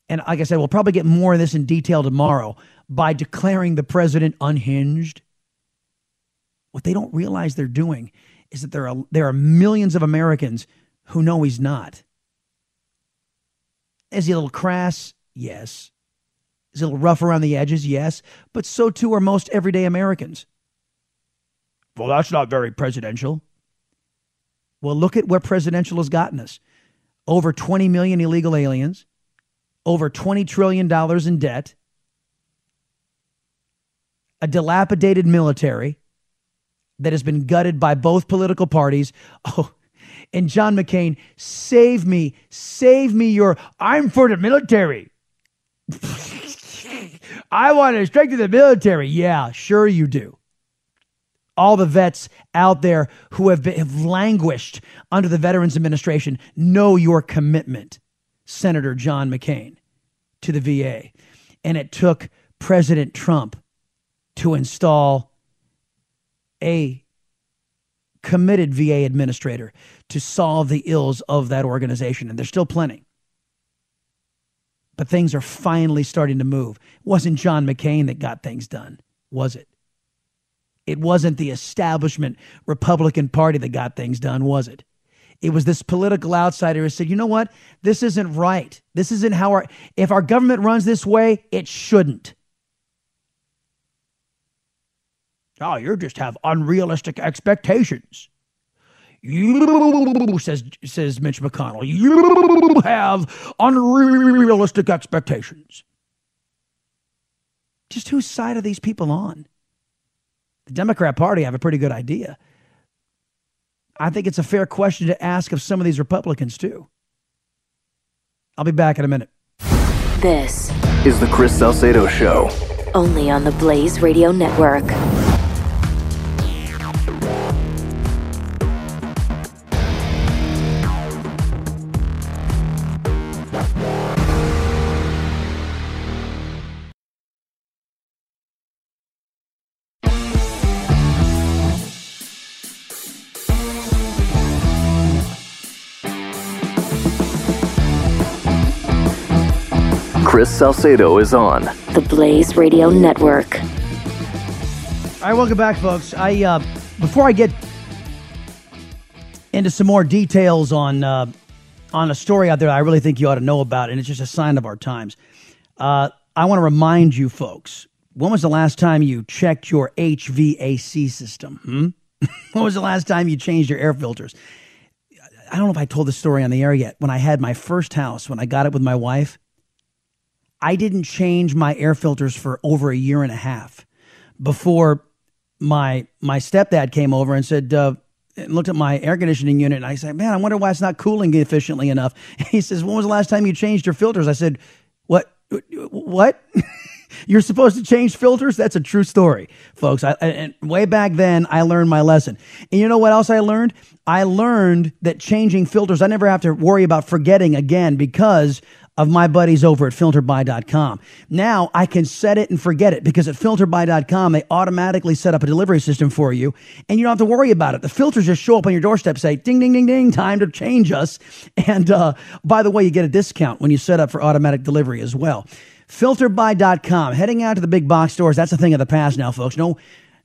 D: and like I said, we'll probably get more of this in detail tomorrow by declaring the president unhinged. What they don't realize they're doing is that there are there are millions of Americans who know he's not. Is he a little crass? Yes. Is he a little rough around the edges? Yes. But so too are most everyday Americans. Well, that's not very presidential. Well, look at where presidential has gotten us over 20 million illegal aliens, over $20 trillion in debt, a dilapidated military that has been gutted by both political parties. Oh, and John McCain, save me, save me your, I'm for the military. I want to strengthen the military. Yeah, sure you do all the vets out there who have, been, have languished under the Veterans Administration know your commitment, Senator John McCain, to the VA. And it took President Trump to install a committed VA administrator to solve the ills of that organization. And there's still plenty. But things are finally starting to move. It wasn't John McCain that got things done, was it? It wasn't the establishment Republican Party that got things done, was it? It was this political outsider who said, you know what? This isn't right. This isn't how our, if our government runs this way, it shouldn't. Oh, you just have unrealistic expectations. You, says, says Mitch McConnell, you have unrealistic expectations. Just whose side are these people on? The Democrat Party have a pretty good idea. I think it's a fair question to ask of some of these Republicans, too. I'll be back in a minute.
A: This
B: is the Chris Salcedo Show.
A: Only on the Blaze Radio Network.
B: Salcedo is on
A: the Blaze Radio Network.
D: All right, welcome back, folks. I uh, before I get into some more details on uh, on a story out there, I really think you ought to know about, and it's just a sign of our times. Uh, I want to remind you, folks. When was the last time you checked your HVAC system? Hmm? when was the last time you changed your air filters? I don't know if I told the story on the air yet. When I had my first house, when I got it with my wife, I didn't change my air filters for over a year and a half before my my stepdad came over and said, uh, and looked at my air conditioning unit and I said, Man, I wonder why it's not cooling efficiently enough. He says, When was the last time you changed your filters? I said, What? What? You're supposed to change filters? That's a true story, folks. I, and way back then, I learned my lesson. And you know what else I learned? I learned that changing filters, I never have to worry about forgetting again because of my buddies over at filterbuy.com. Now I can set it and forget it because at filterbuy.com, they automatically set up a delivery system for you and you don't have to worry about it. The filters just show up on your doorstep, say ding, ding, ding, ding, time to change us. And uh, by the way, you get a discount when you set up for automatic delivery as well. Filterbuy.com, heading out to the big box stores, that's a thing of the past now, folks. No,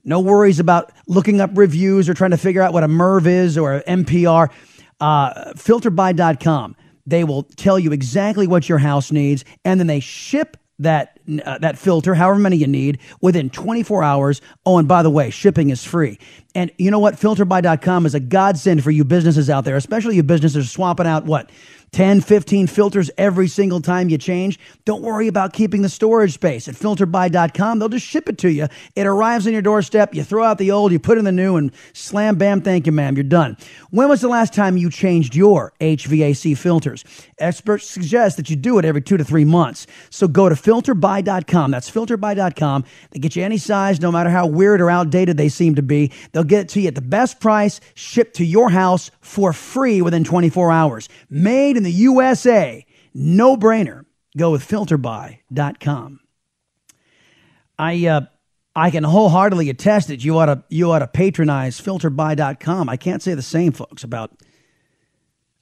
D: no worries about looking up reviews or trying to figure out what a MERV is or an MPR. Uh, filterbuy.com they will tell you exactly what your house needs, and then they ship that uh, that filter, however many you need, within 24 hours. Oh, and by the way, shipping is free. And you know what? Filterbuy.com is a godsend for you businesses out there, especially you businesses swapping out what 10, 15 filters every single time you change. Don't worry about keeping the storage space at filterbuy.com, They'll just ship it to you. It arrives on your doorstep. You throw out the old, you put in the new, and slam, bam, thank you, ma'am. You're done. When was the last time you changed your HVAC filters? Experts suggest that you do it every two to three months. So go to filterbuy.com. That's filterbuy.com. They get you any size, no matter how weird or outdated they seem to be. They'll get it to you at the best price, shipped to your house for free within 24 hours. Made in the USA. No brainer. Go with filterbuy.com. I uh, I can wholeheartedly attest that you ought to you ought to patronize filterbuy.com. I can't say the same, folks, about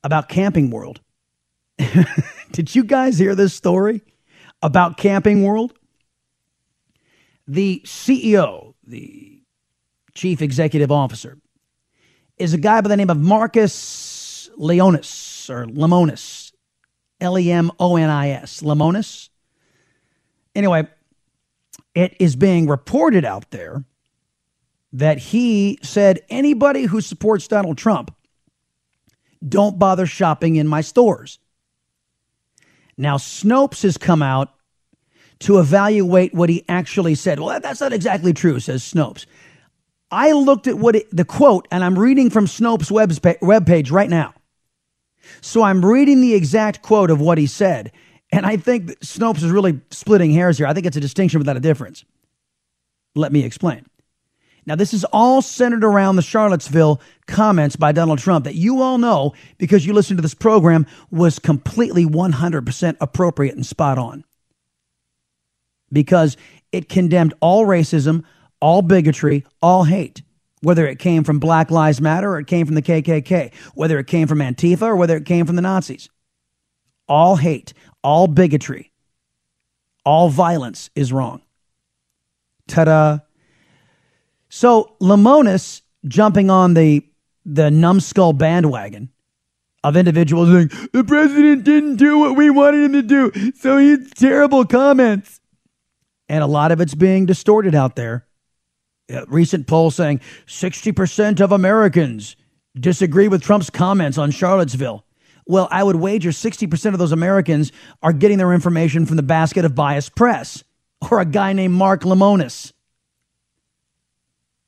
D: about Camping World. Did you guys hear this story about Camping World? The CEO, the chief executive officer, is a guy by the name of Marcus Leonis or Lemonis, L E M O N I S, Lemonis. Anyway, it is being reported out there that he said anybody who supports Donald Trump, don't bother shopping in my stores. Now, Snopes has come out to evaluate what he actually said. Well, that's not exactly true, says Snopes. I looked at what it, the quote, and I'm reading from Snopes' web page right now. So I'm reading the exact quote of what he said. And I think Snopes is really splitting hairs here. I think it's a distinction without a difference. Let me explain. Now, this is all centered around the Charlottesville comments by Donald Trump that you all know because you listened to this program was completely 100% appropriate and spot on. Because it condemned all racism, all bigotry, all hate, whether it came from Black Lives Matter or it came from the KKK, whether it came from Antifa or whether it came from the Nazis. All hate, all bigotry, all violence is wrong. Ta da. So Lemonis jumping on the the numbskull bandwagon of individuals saying the president didn't do what we wanted him to do, so he's terrible comments. And a lot of it's being distorted out there. Recent poll saying 60% of Americans disagree with Trump's comments on Charlottesville. Well, I would wager 60% of those Americans are getting their information from the basket of biased press or a guy named Mark Lemonis.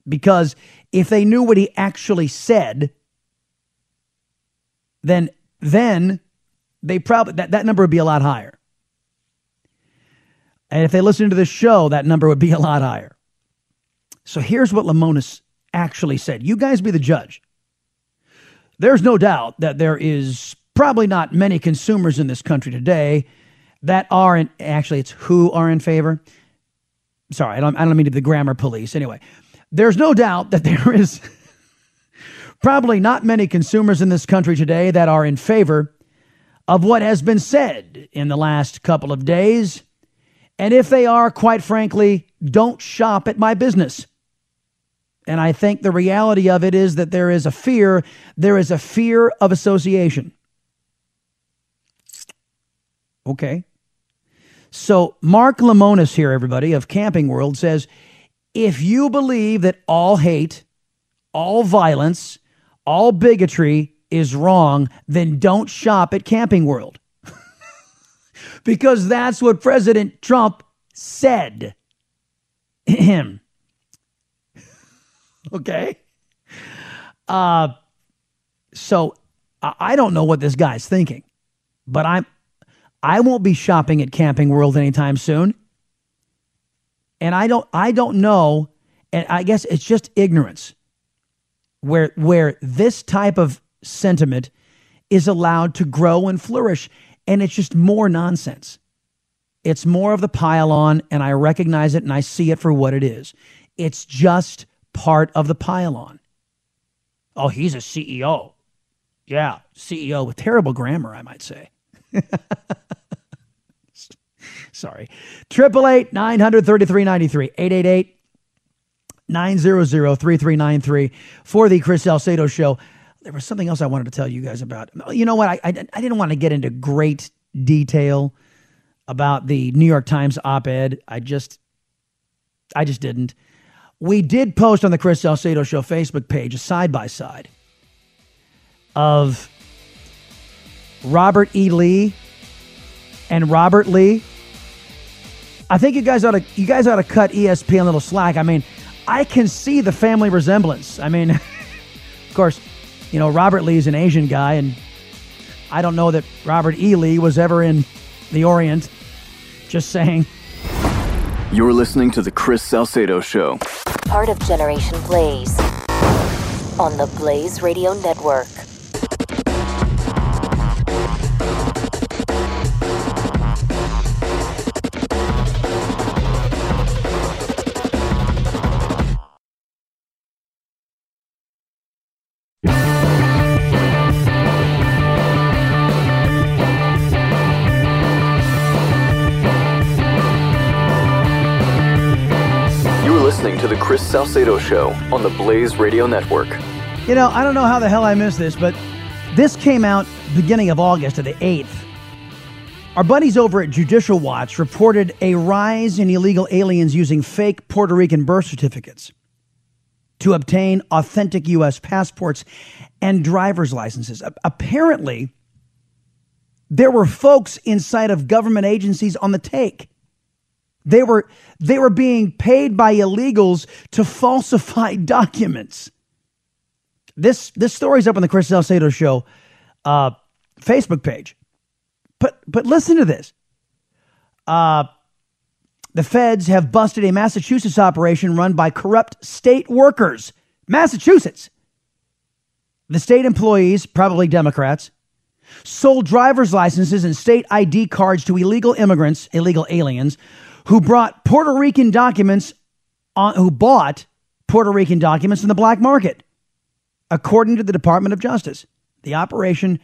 D: Because if they knew what he actually said, then then they probably that, that number would be a lot higher. And if they listened to this show, that number would be a lot higher. So here's what Lemonis actually said. You guys be the judge. There's no doubt that there is probably not many consumers in this country today that are in actually it's who are in favor. Sorry, I don't I don't mean to be the grammar police. Anyway, there's no doubt that there is probably not many consumers in this country today that are in favor of what has been said in the last couple of days. And if they are, quite frankly, don't shop at my business. And I think the reality of it is that there is a fear, there is a fear of association. Okay. So Mark Lemonis here, everybody, of Camping World says if you believe that all hate, all violence, all bigotry is wrong, then don't shop at Camping World. because that's what President Trump said. Okay. Uh, so I don't know what this guy's thinking, but I'm I won't be shopping at Camping World anytime soon. And I don't I don't know, and I guess it's just ignorance where where this type of sentiment is allowed to grow and flourish and it's just more nonsense. It's more of the pile on and I recognize it and I see it for what it is. It's just part of the pile on. Oh, he's a CEO. Yeah, CEO with terrible grammar, I might say. Sorry. 888 933 93 888 900 3393 for the Chris Salcedo Show. There was something else I wanted to tell you guys about. You know what? I, I, I didn't want to get into great detail about the New York Times op ed. I just, I just didn't. We did post on the Chris Salcedo Show Facebook page a side by side of Robert E. Lee and Robert Lee. I think you guys ought to you guys ought to cut ESPN a little slack. I mean, I can see the family resemblance. I mean, of course, you know Robert Lee is an Asian guy, and I don't know that Robert E. Lee was ever in the Orient. Just saying.
B: You're listening to the Chris Salcedo Show,
A: Part of Generation Blaze on the Blaze Radio Network.
B: Chris Salcedo Show on the Blaze Radio Network.
D: You know, I don't know how the hell I missed this, but this came out beginning of August of the 8th. Our buddies over at Judicial Watch reported a rise in illegal aliens using fake Puerto Rican birth certificates to obtain authentic U.S. passports and driver's licenses. Apparently, there were folks inside of government agencies on the take. They were they were being paid by illegals to falsify documents. This this story's up on the Chris Salcedo Show uh, Facebook page. But but listen to this. Uh, the feds have busted a Massachusetts operation run by corrupt state workers. Massachusetts. The state employees, probably Democrats, sold driver's licenses and state ID cards to illegal immigrants, illegal aliens, who brought Puerto Rican documents on, who bought Puerto Rican documents in the black market, according to the Department of Justice. The operation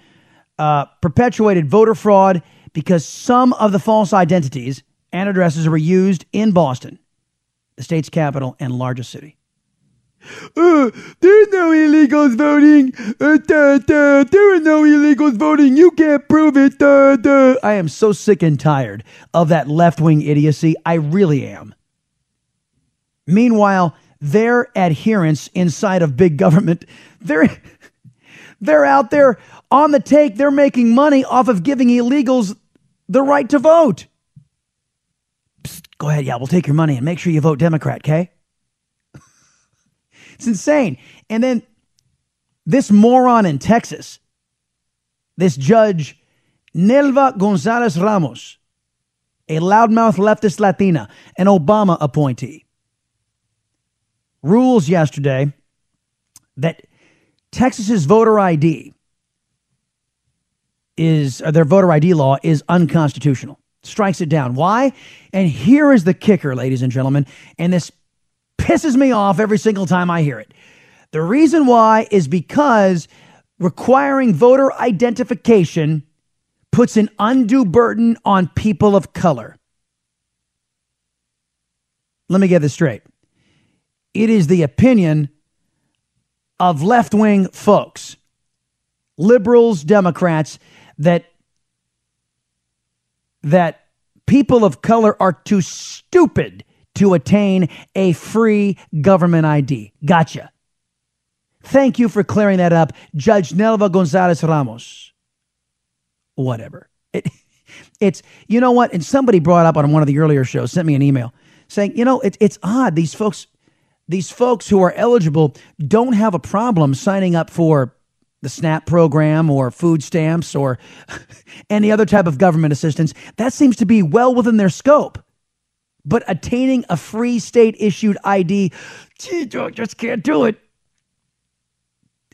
D: uh, perpetuated voter fraud because some of the false identities and addresses were used in Boston, the state's capital and largest city. Uh, there's no illegals voting. Uh. There are no illegals voting. You can't prove it. I am so sick and tired of that left wing idiocy. I really am. Meanwhile, their adherents inside of big government, they're they're out there on the take. They're making money off of giving illegals the right to vote. Psst, go ahead, yeah, we'll take your money and make sure you vote Democrat, okay? It's insane. And then this moron in Texas, this judge, Nelva Gonzalez Ramos, a loudmouth leftist Latina, an Obama appointee, rules yesterday that Texas's voter ID is uh, their voter ID law is unconstitutional. Strikes it down. Why? And here is the kicker, ladies and gentlemen, and this pisses me off every single time I hear it. The reason why is because requiring voter identification puts an undue burden on people of color. Let me get this straight. It is the opinion of left wing folks, liberals, Democrats, that that people of color are too stupid to attain a free government ID. Gotcha. Thank you for clearing that up, Judge Nelva Gonzalez Ramos. Whatever. It, It's, you know what? And somebody brought up on one of the earlier shows, sent me an email saying, you know, it, it's odd. These folks, these folks who are eligible don't have a problem signing up for the SNAP program or food stamps or any other type of government assistance. That seems to be well within their scope. But attaining a free state issued ID, gee, just can't do it.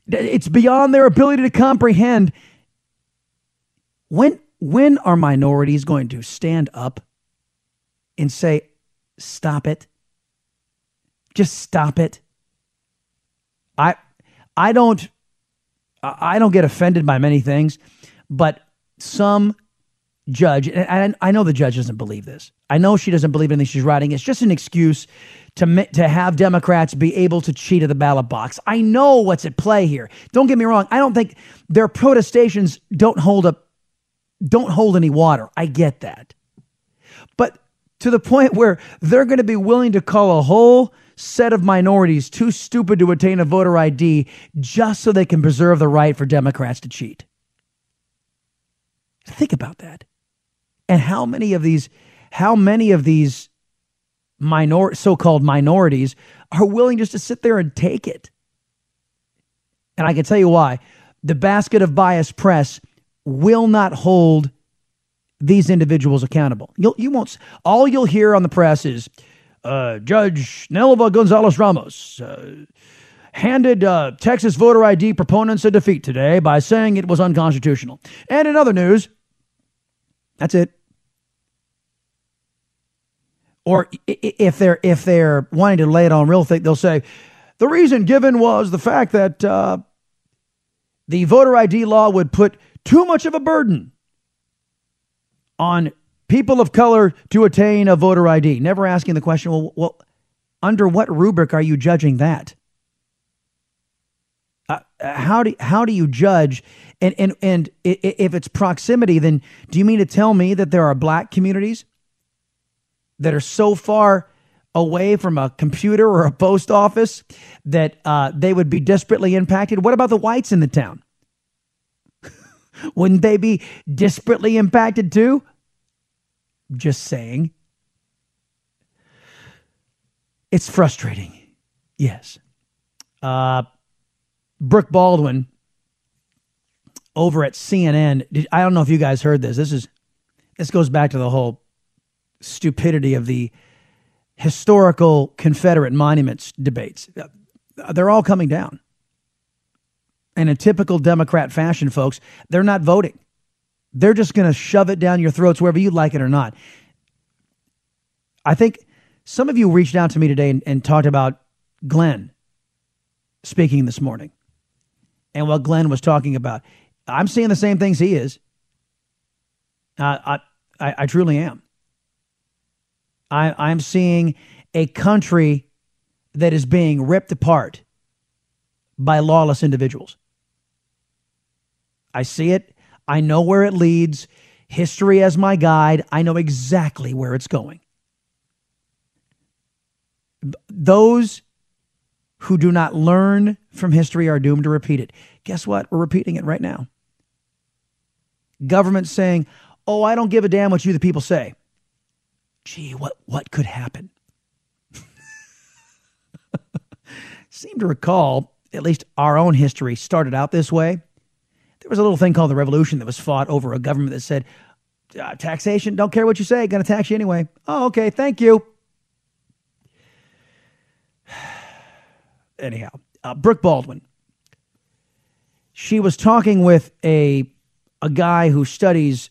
D: It's beyond their ability to comprehend. When when are minorities going to stand up and say, stop it? Just stop it. I I don't I don't get offended by many things, but some judge, and I know the judge doesn't believe this. I know she doesn't believe anything she's writing. It's just an excuse to to have Democrats be able to cheat at the ballot box. I know what's at play here. Don't get me wrong. I don't think their protestations don't hold up don't hold any water. I get that. But to the point where they're going to be willing to call a whole set of minorities too stupid to attain a voter ID just so they can preserve the right for Democrats to cheat. Think about that. And how many of these how many of these minor so-called minorities are willing just to sit there and take it? And I can tell you why. The basket of bias press will not hold these individuals accountable. You'll, you won't. All you'll hear on the press is uh, Judge Nelva Gonzalez Ramos uh, handed uh, Texas voter ID proponents a defeat today by saying it was unconstitutional. And in other news, that's it. Or if they're if they're wanting to lay it on real thick, they'll say the reason given was the fact that uh, the voter ID law would put too much of a burden on people of color to attain a voter ID. Never asking the question, well, well under what rubric are you judging that? Uh, how do how do you judge? And and and if it's proximity, then do you mean to tell me that there are black communities that are so far away from a computer or a post office that uh, they would be desperately impacted? What about the whites in the town? Wouldn't they be desperately impacted too? Just saying. It's frustrating. Yes. Uh, Brooke Baldwin over at CNN. Did, I don't know if you guys heard this. This is this goes back to the whole stupidity of the historical Confederate monuments debates. They're all coming down. And in typical Democrat fashion, folks, they're not voting. They're just going to shove it down your throats, whether you like it or not. I think some of you reached out to me today and, and talked about Glenn speaking this morning and what Glenn was talking about. I'm seeing the same things he is. Uh, I, I, I truly am. I, I'm seeing a country that is being ripped apart by lawless individuals. I see it. I know where it leads. History as my guide. I know exactly where it's going. Those who do not learn from history are doomed to repeat it. Guess what? We're repeating it right now. Government saying, "Oh, I don't give a damn what you the people say." Gee, what what could happen? Seem to recall at least our own history started out this way. There was a little thing called the revolution that was fought over a government that said, uh, taxation, don't care what you say, going to tax you anyway. Oh, okay, thank you. Anyhow, uh, Brooke Baldwin. She was talking with a a guy who studies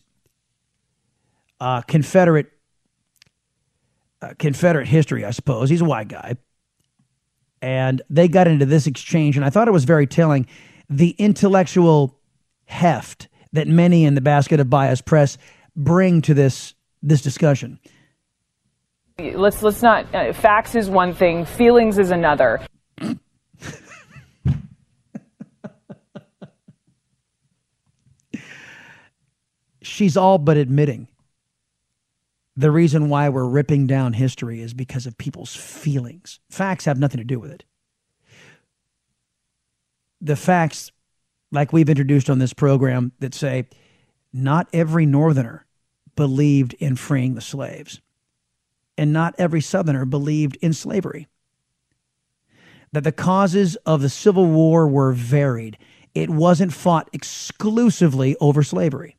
D: uh, Confederate uh, Confederate history, I suppose. He's a white guy, and they got into this exchange, and I thought it was very telling. The intellectual heft that many in the basket of bias press bring to this this discussion.
J: Let's let's not. Uh, facts is one thing, feelings is another.
D: She's all but admitting the reason why we're ripping down history is because of people's feelings. Facts have nothing to do with it. The facts like we've introduced on this program that say not every northerner believed in freeing the slaves. And not every Southerner believed in slavery. That the causes of the Civil War were varied. It wasn't fought exclusively over slavery.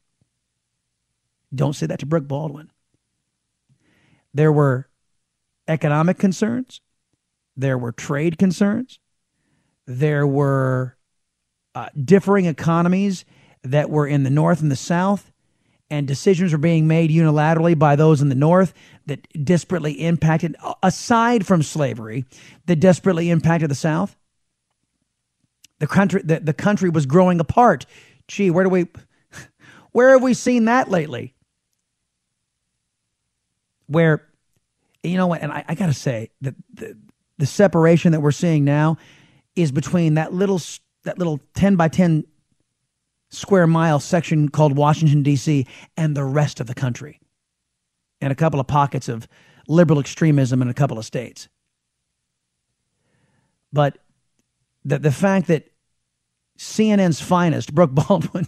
D: Don't say that to Brooke Baldwin. There were economic concerns, there were trade concerns, there were uh, differing economies that were in the North and the South, and decisions were being made unilaterally by those in the North that desperately impacted, aside from slavery, that desperately impacted the South. The country, the, the country was growing apart. Gee, where do we, where have we seen that lately? Where, you know what, and I, I got to say that the, the separation that we're seeing now is between that little that little 10 by 10 square mile section called Washington, D.C., and the rest of the country, and a couple of pockets of liberal extremism in a couple of states. But the, the fact that CNN's finest, Brooke Baldwin,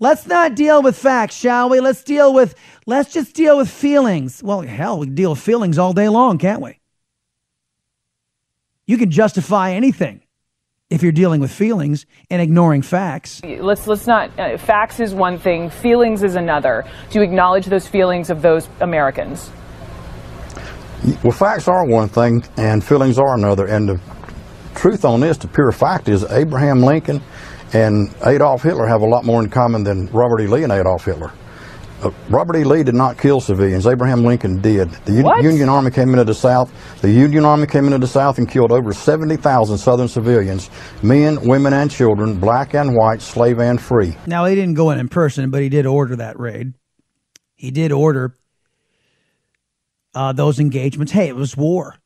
D: let's not deal with facts, shall we? Let's deal with, let's just deal with feelings. Well, hell, we can deal with feelings all day long, can't we? You can justify anything if you're dealing with feelings and ignoring facts.
J: Let's let's not. Uh, facts is one thing. Feelings is another. Do you acknowledge those feelings of those Americans?
K: Well, facts are one thing, and feelings are another. And the truth on this, the pure fact is, Abraham Lincoln and Adolf Hitler have a lot more in common than Robert E. Lee and Adolf Hitler. Uh, Robert E. Lee did not kill civilians. Abraham Lincoln did. The U- Union Army came into the South. The Union Army came into the South and killed over 70,000 Southern civilians, men, women, and children, black and white, slave and free.
D: Now, he didn't go in in person, but he did order that raid. He did order uh, those engagements. Hey, it was war.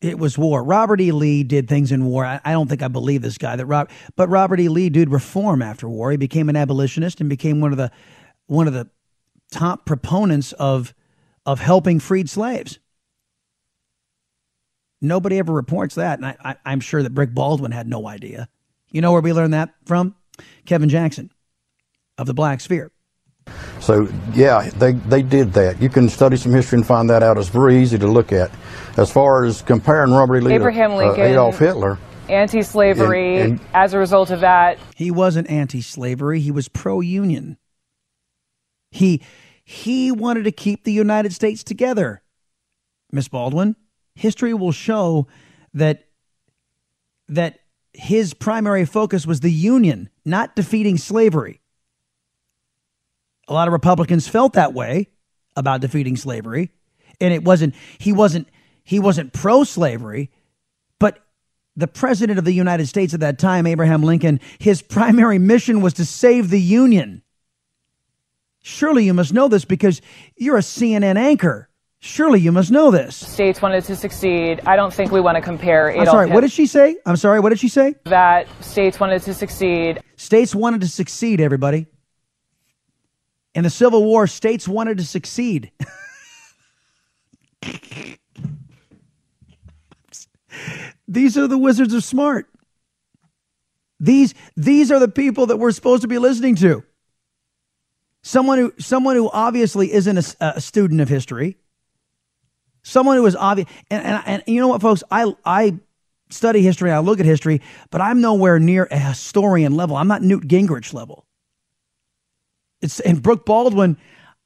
D: It was war. Robert E. Lee did things in war. I, I don't think I believe this guy that Rob, but Robert E. Lee did reform after war. He became an abolitionist and became one of the one of the top proponents of of helping freed slaves. Nobody ever reports that, and I, I, am sure that Brick Baldwin had no idea. You know where we learned that from? Kevin Jackson of the Black Sphere.
K: So yeah, they they did that. You can study some history and find that out. It's very easy to look at. As far as comparing Robert E. Lee
J: Abraham
K: to
J: Lincoln,
K: uh, Adolf Hitler,
J: anti-slavery.
K: And- and-
J: as a result of that,
D: He wasn't anti-slavery. He was pro-union. He he wanted to keep the United States together. Miss Baldwin, history will show that that his primary focus was the Union, not defeating slavery. A lot of Republicans felt that way about defeating slavery, and it wasn't he wasn't he wasn't pro-slavery, but the president of the United States at that time, Abraham Lincoln, his primary mission was to save the Union. Surely you must know this because you're a CNN anchor. Surely you must know this.
J: states wanted to succeed. I don't think we want to compare Adolf
D: I'm sorry, what
J: Hitler-
D: did she say? I'm sorry, what did she say?
J: that states wanted to succeed.
D: States wanted to succeed, everybody. In the Civil War, states wanted to succeed. These are the wizards of smart. These, these are the people that we're supposed to be listening to. Someone who, someone who obviously isn't a, a student of history. Someone who is obvious, and, and, and you know what, folks? I, I study history, I look at history, but I'm nowhere near a historian level. I'm not Newt Gingrich level. It's and Brooke Baldwin.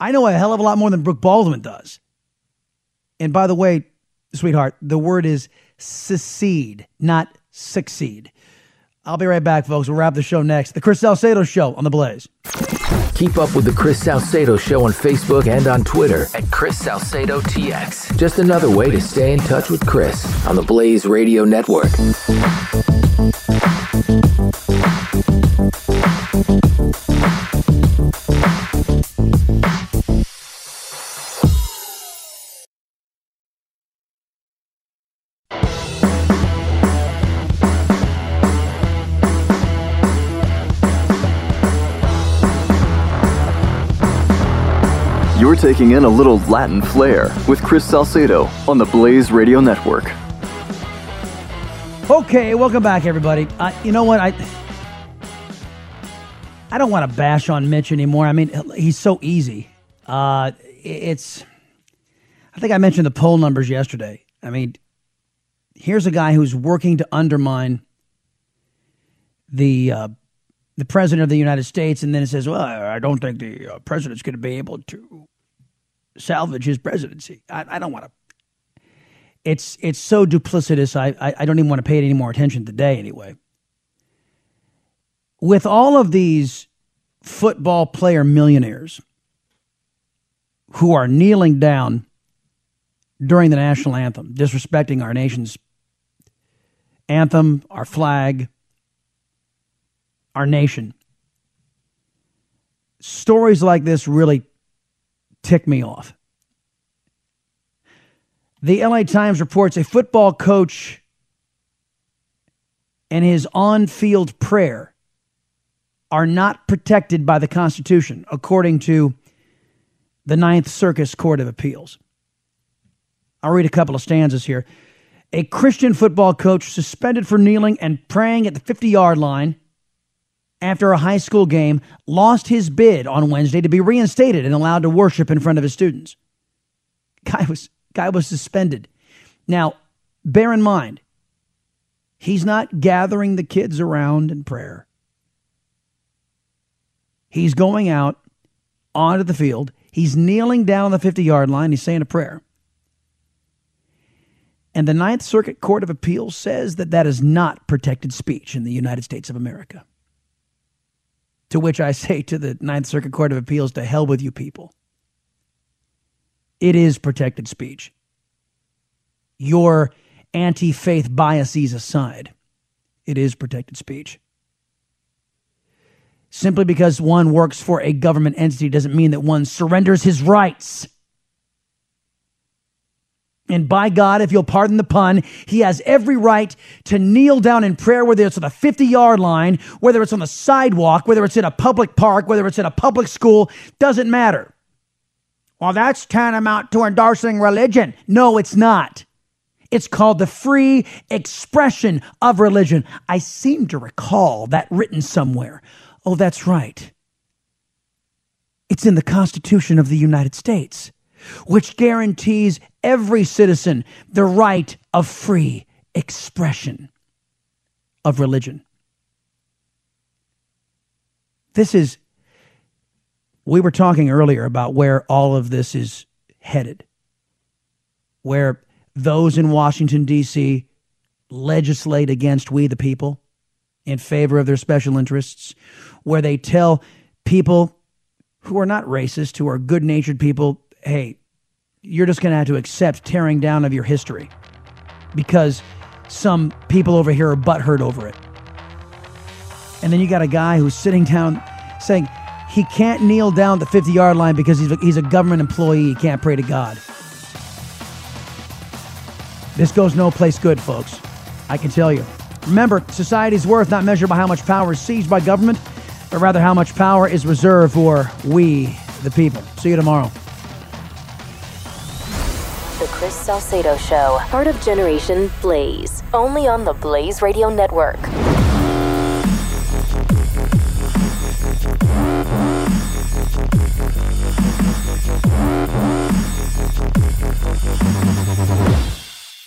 D: I know a hell of a lot more than Brooke Baldwin does. And by the way, sweetheart, the word is secede, not succeed. I'll be right back, folks. We'll wrap the show next. The Chris Salcedo Show on the Blaze.
L: Keep up with the Chris Salcedo Show on Facebook and on Twitter at Chris Salcedo TX. Just another way to stay in touch with Chris on the Blaze Radio Network.
B: Taking in a little Latin flair with Chris Salcedo on the Blaze Radio Network.
D: Okay, welcome back, everybody. Uh, you know what? I I don't want to bash on Mitch anymore. I mean, he's so easy. Uh, it's. I think I mentioned the poll numbers yesterday. I mean, here's a guy who's working to undermine the uh, the president of the United States, and then it says, "Well, I don't think the uh, president's going to be able to salvage his presidency." I, I don't want to. It's it's so duplicitous. I, I I don't even want to pay it any more attention today. Anyway, with all of these football player millionaires who are kneeling down during the national anthem, disrespecting our nation's anthem, our flag, our nation. Stories like this really tick me off. The LA Times reports a football coach and his on field prayer are not protected by the Constitution, according to the Ninth Circuit Court of Appeals. I'll read a couple of stanzas here. A Christian football coach suspended for kneeling and praying at the 50 yard line after a high school game lost his bid on Wednesday to be reinstated and allowed to worship in front of his students. Guy was guy was suspended. Now, bear in mind, he's not gathering the kids around in prayer. He's going out onto the field. He's kneeling down on the 50 yard line. He's saying a prayer. And the Ninth Circuit Court of Appeals says that that is not protected speech in the United States of America. To which I say to the Ninth Circuit Court of Appeals, to hell with you people. It is protected speech. Your anti faith biases aside, it is protected speech. Simply because one works for a government entity doesn't mean that one surrenders his rights. And by God, if you'll pardon the pun, he has every right to kneel down in prayer, whether it's on the 50 yard line, whether it's on the sidewalk, whether it's in a public park, whether it's in a public school, doesn't matter. Well, that's tantamount to endorsing religion. No, it's not. It's called the free expression of religion. I seem to recall that written somewhere. Oh, that's right. It's in the Constitution of the United States which guarantees every citizen the right of free expression of religion. This is, we were talking earlier about where all of this is headed, where those in Washington, D.C. legislate against we the people in favor of their special interests, where they tell people who are not racist, who are good natured people, hey, you're just going to have to accept tearing down of your history because some people over here are butthurt over it. And then you got a guy who's sitting down saying he can't kneel down the 50 yard line because he's a, he's a government employee. He can't pray to God. This goes no place good, folks. I can tell you. Remember, society's worth not measured by how much power is seized by government, but rather how much power is reserved for we, the people. See you tomorrow.
A: The Chris Salcedo Show, part of Generation Blaze, only on the Blaze Radio Network.